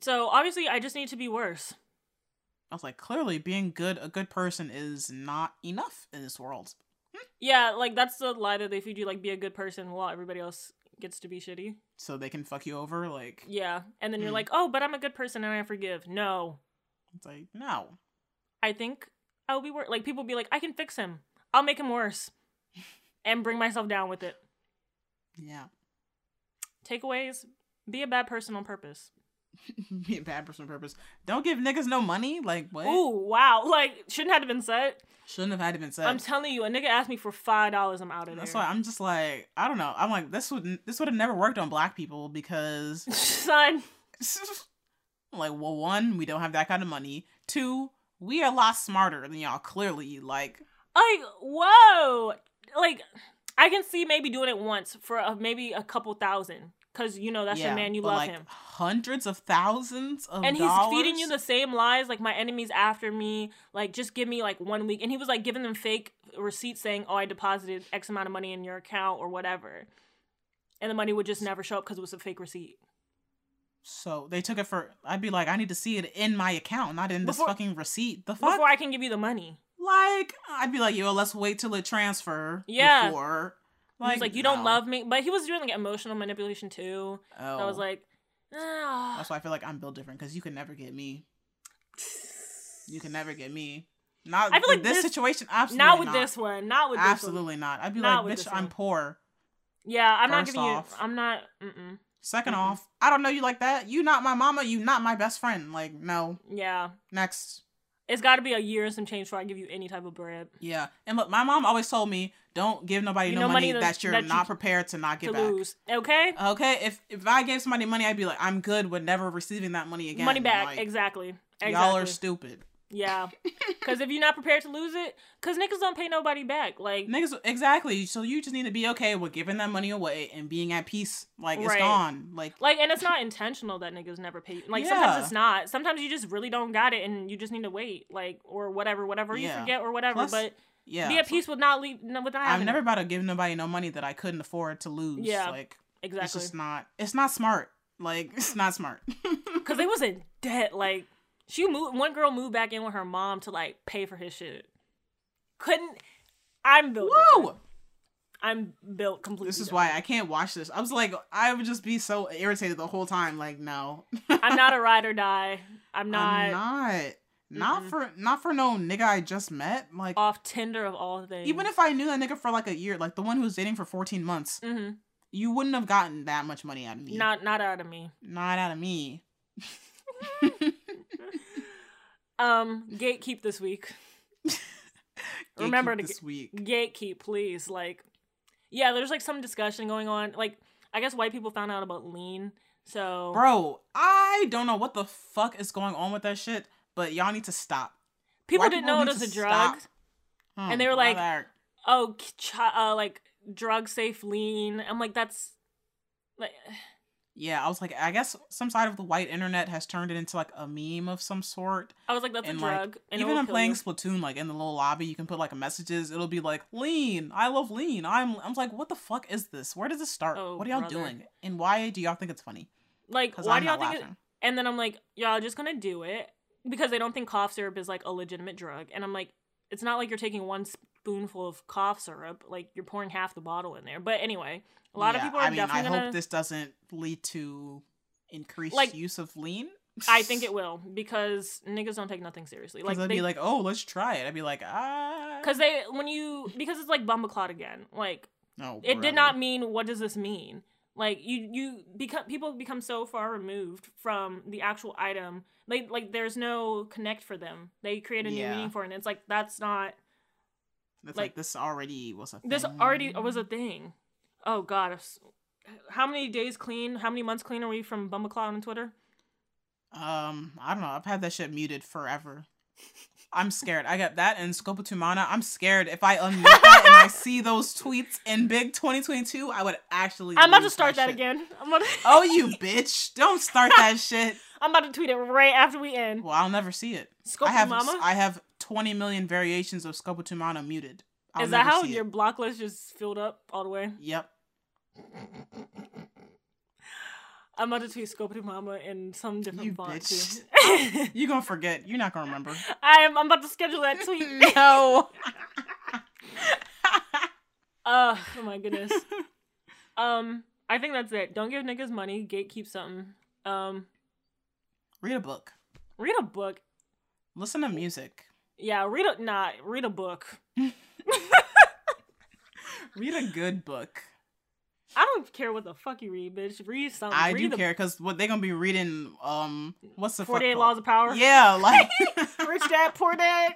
So obviously, I just need to be worse. I was like, clearly, being good, a good person is not enough in this world. Yeah, like that's the lie that they feed you. Like, be a good person while everybody else gets to be shitty. So they can fuck you over. Like, Yeah, and then you're Mm. like, oh, but I'm a good person and I forgive. No, it's like, no. I think I'll be worse. Like people be like, I can fix him. I'll make him worse, and bring myself down with it. Yeah. Takeaways: Be a bad person on purpose. Be a bad person on purpose. Don't give niggas no money. Like, what? Ooh, wow! Like shouldn't have been said. Shouldn't have had to been said. I'm telling you, a nigga asked me for five dollars. I'm out of it. That's there. why I'm just like, I don't know. I'm like, this would this would have never worked on black people because Son, like, well, one, we don't have that kind of money. Two, we are a lot smarter than y'all. Clearly, like, like whoa, like I can see maybe doing it once for a, maybe a couple thousand, because you know that's your man, you love like, him, Hundreds of thousands of and he's dollars? feeding you the same lies. Like my enemies after me, like just give me like one week, and he was like giving them fake receipts saying, "Oh, I deposited X amount of money in your account or whatever," and the money would just never show up because it was a fake receipt. So they took it for. I'd be like, I need to see it in my account, not in this Before- fucking receipt. The fuck? Before I can give you the money, like, I'd be like, yo, let's wait till it transfer. Yeah. Before. was like, "You don't love me," but he was doing like emotional manipulation too. Oh. I was like, ah. That's why I feel like I'm built different because you can never get me. You can never get me. Not I feel with like this, this- situation. Absolutely not with not. this one. Not with this one. Absolutely not. I'd be not like, bitch, I'm poor. Yeah, I'm not First giving off. you. I'm not. Mm-mm. 2nd Mhm. off, I don't know you like that. You not my mama. You not my best friend. Like, no. Yeah, Next. It's got to be a year and some change before I give you any type of bread Yeah. And look, my mom always told me, don't give nobody You no money, to- that you're that you- not prepared to not to back. lose. Okay, Okay, if if I gave somebody money, I'd be like, I'm good with never receiving that money again. money back. Like, exactly. Exactly. Y'all are stupid. Yeah, because if you're not prepared to lose it, because niggas don't pay nobody back. Like, Niggas, exactly. So you just need to be okay with giving that money away and being at peace. Like it's Right. gone. Like like, and it's not intentional that niggas never pay. Like Yeah. sometimes it's not. Sometimes you just really don't got it, and you just need to wait, like or whatever, whatever you forget or whatever. Plus, but yeah. be at peace with not leave, no, with not I'm never it. about to give nobody no money that I couldn't afford to lose. Yeah, Like exactly. it's just not. It's not smart. Like it's not smart. Cause they was in debt. Like she moved. One girl moved back in with her mom to like pay for his shit. Couldn't. I'm built. Whoa. different. I'm built completely. This is different. why I can't watch this. I was like, I would just be so irritated the whole time. Like, no, I'm not a ride or die. I'm not, I'm not. Not Mm-mm. for not for no nigga I just met. Like, off Tinder of all things. even if I knew that nigga for like a year, like the one who was dating for 14 months, hmm you wouldn't have gotten that much money out of me. not not out of me. not out of me. Um, gatekeep this week. Remember to this week. Gatekeep, please. Like, yeah, there's like some discussion going on. Like, I guess white people found out about lean. So, Bro, I don't know what the fuck is going on with that shit, but y'all need to stop. people white didn't people know it was a drug. Oh, And they were like, brother. oh, ch- uh, like drug safe lean. I'm like, that's like, yeah, I was like, I guess some side of the white internet has turned it into like a meme of some sort. I was like, that's and a like, drug. and even I'm playing you. Splatoon, like in the little lobby, you can put like messages. It'll be like lean. I love lean. I'm. I'm like, what the fuck is this? Where does this start? Oh, what are y'all brother. doing? And why do y'all think it's funny? Like, why I'm do y'all think? It, and then I'm like, y'all just gonna do it because they don't think cough syrup is like a legitimate drug. And I'm like, it's not like you're taking one spoonful of cough syrup. Like you're pouring half the bottle in there. But anyway, a lot of people are I mean, I gonna. hope this doesn't lead to increased Like, use of lean. I think it will because niggas don't take nothing seriously. Like they'd they, be like, oh, let's try it. I'd be like, ah, because they when you because it's like bumbleclot again. Like no, it brother. did not mean what does this mean like you you become people become so far removed from the actual item like like there's no connect for them they create a new Yeah. meaning for it and it's like that's not It's like, like, this already was a. this thing. already was a thing oh god if- how many days clean how many months clean are we from bumblecloud on twitter Um, I don't know. I've had that shit muted forever. I'm scared. I got that and Scopa Tumana. I'm scared if I unmute that and I see those tweets in big 2022, I would actually. i'm about to start that shit. again i'm about to, Oh, you bitch! Don't start that shit. i'm about to tweet it right after we end Well, I'll never see it. Scopa I have I have 20 million variations of Scopa Tumana muted. I'll is that how your It. block list just filled up all the way Yep. I'm about to tweet Scopity Mama in some different You font bitch. too. You gonna forget? You're not gonna remember. I am. I'm about to schedule that tweet. no. Uh, oh my goodness. Um, I think that's it. Don't give niggas money. Gatekeep something. Um, Read a book. read a book. Listen to music. Yeah, read a nah. Read a book. Read a good book. I don't care what the fuck you read, bitch. Read something. I read do the care because what they gonna be reading? Um, what's the Forty Eight? Laws of Power. Yeah, like Rich Dad Poor Dad.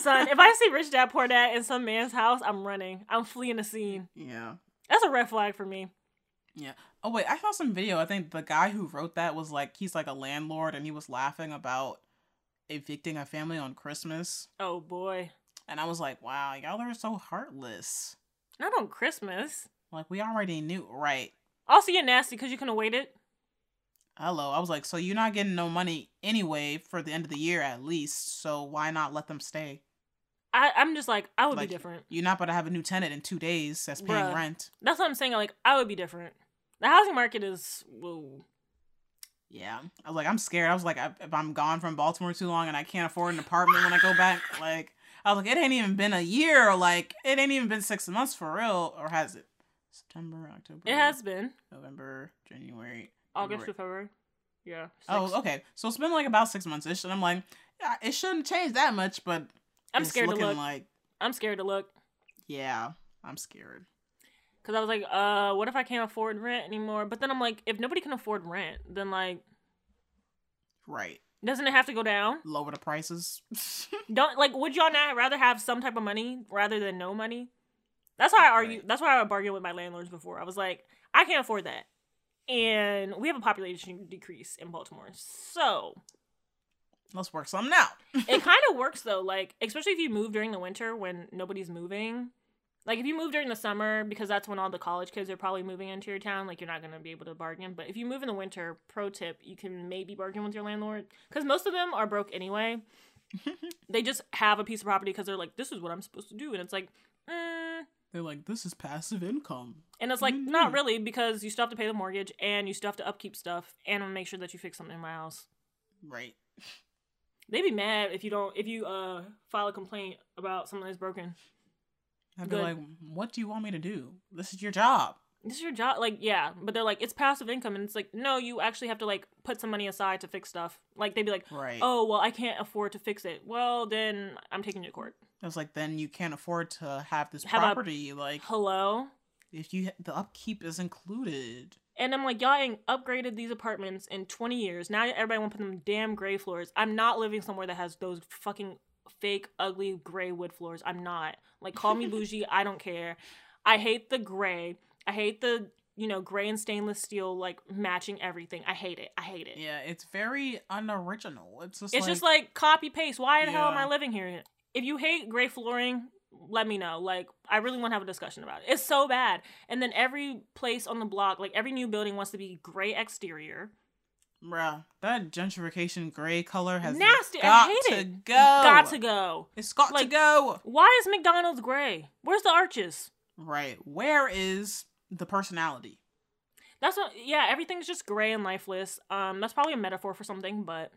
Son, if I see Rich Dad Poor Dad in some man's house, I'm running. I'm fleeing the scene. yeah, That's a red flag for me. yeah. Oh wait, I saw some video. I think the guy who wrote that was like he's like a landlord and he was laughing about evicting a family on Christmas, Oh boy. And I was like, wow, y'all are so heartless. Not on Christmas. Like we already knew, right? Also, you're nasty because you couldn't wait it. Hello. I was like, so you're not getting no money anyway for the end of the year at least. So why not let them stay? I, I'm just like, I would Like, be different. You're not about to have a new tenant in two days that's paying Bruh. rent. That's what I'm saying. Like, I would be different. The housing market is whoa. Yeah. I was like, I'm scared. I was like, I, if I'm gone from Baltimore too long and I can't afford an apartment when I go back, like, I was like, it ain't even been a year. Like, it ain't even been six months for real. Or has it? September, October. It has been November, January. August February. to February. Yeah. Oh, okay. So it's been like about six months ish. And I'm like, yeah, it shouldn't change that much, but I'm it's scared to look. like, I'm scared to look yeah, I'm scared. because I was like, uh, what if I can't afford rent anymore? But then I'm like, if nobody can afford rent, then like, Right. Doesn't it have to go down? Lower the prices. Don't like, would y'all not rather have some type of money rather than no money? That's why I argue. Right. That's why I bargained with my landlords before. I was like, I can't afford that, and we have a population decrease in Baltimore, so Let's work something out. it kind of works though like especially if you move during the winter when nobody's moving like if you move during the summer because that's when all the college kids are probably moving into your town like you're not going to be able to bargain but if you move in the winter pro tip you can maybe bargain with your landlord because most of them are broke anyway they just have a piece of property because they're like this is what i'm supposed to do and it's like mm. They're like, this is passive income. and it's like Mhm. not really because you still have to pay the mortgage and you still have to upkeep stuff and make sure that you fix something in my house Right. they'd be mad if you don't if you uh file a complaint about something that's broken I'd be Good. like, what do you want me to do? This is your job. this is your job like yeah but they're like it's passive income and it's like no you actually have to like put some money aside to fix stuff like they'd be like Right. oh well i can't afford to fix it well then i'm taking you to court I was like, then you can't afford to have this Have a- property. like, hello if you the upkeep is included. and i'm like y'all ain't upgraded these apartments in 20 years now everybody want to put them damn gray floors i'm not living somewhere that has those fucking fake ugly gray wood floors i'm not like call me bougie i don't care i hate the gray i hate the you know gray and stainless steel like matching everything i hate it i hate it Yeah, it's very unoriginal. It's just It's like, just like copy paste. Why the hell am I living here? If you hate gray flooring, let me know. Like, I really want to have a discussion about it. It's so bad. And then every place on the block, like every new building wants to be gray exterior. Bruh, that gentrification gray color has Nasty. I got hate to it. go. Got to go. It's got to go. Why is McDonald's gray? Where's the arches? Right. Where is the personality? That's what. Yeah, everything's just gray and lifeless. Um, that's probably a metaphor for something, but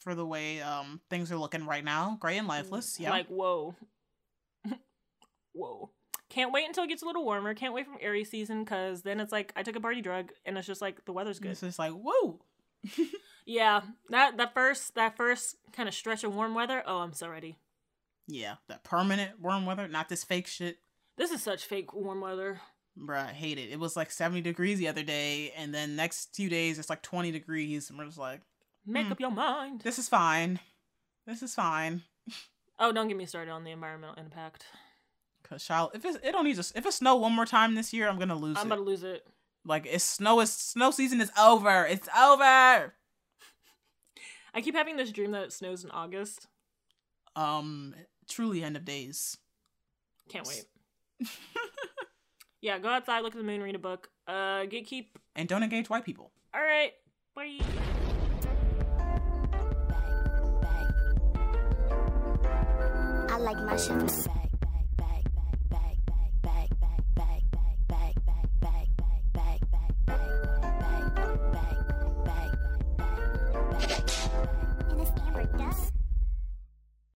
For the way um things are looking right now, gray and lifeless. Yeah. like, whoa, whoa. Can't wait until it gets a little warmer. Can't wait from Aries season because then it's like I took a party drug and it's just like the weather's good. It's just like whoa. Yeah, that that first that first kind of stretch of warm weather. Oh, I'm so ready. Yeah, that permanent warm weather, not this fake shit. This is such fake warm weather. Bruh, I hate it. It was like 70 degrees the other day, and then next few days it's like 20 degrees, and we're just like, Make Hmm. up your mind. this is fine. This is fine. Oh, don't get me started on the environmental impact. Cause child, if it's, it don't need to, if it snow one more time this year, I'm gonna lose it. I'm it. about to lose it. Like it's snow is snow season is over. It's over. I keep having this dream that it snows in August. Um, truly end of days. Can't wait. yeah, go outside, look at the moon, read a book. Uh, get keep. And don't engage white people. All right, bye. I like my shit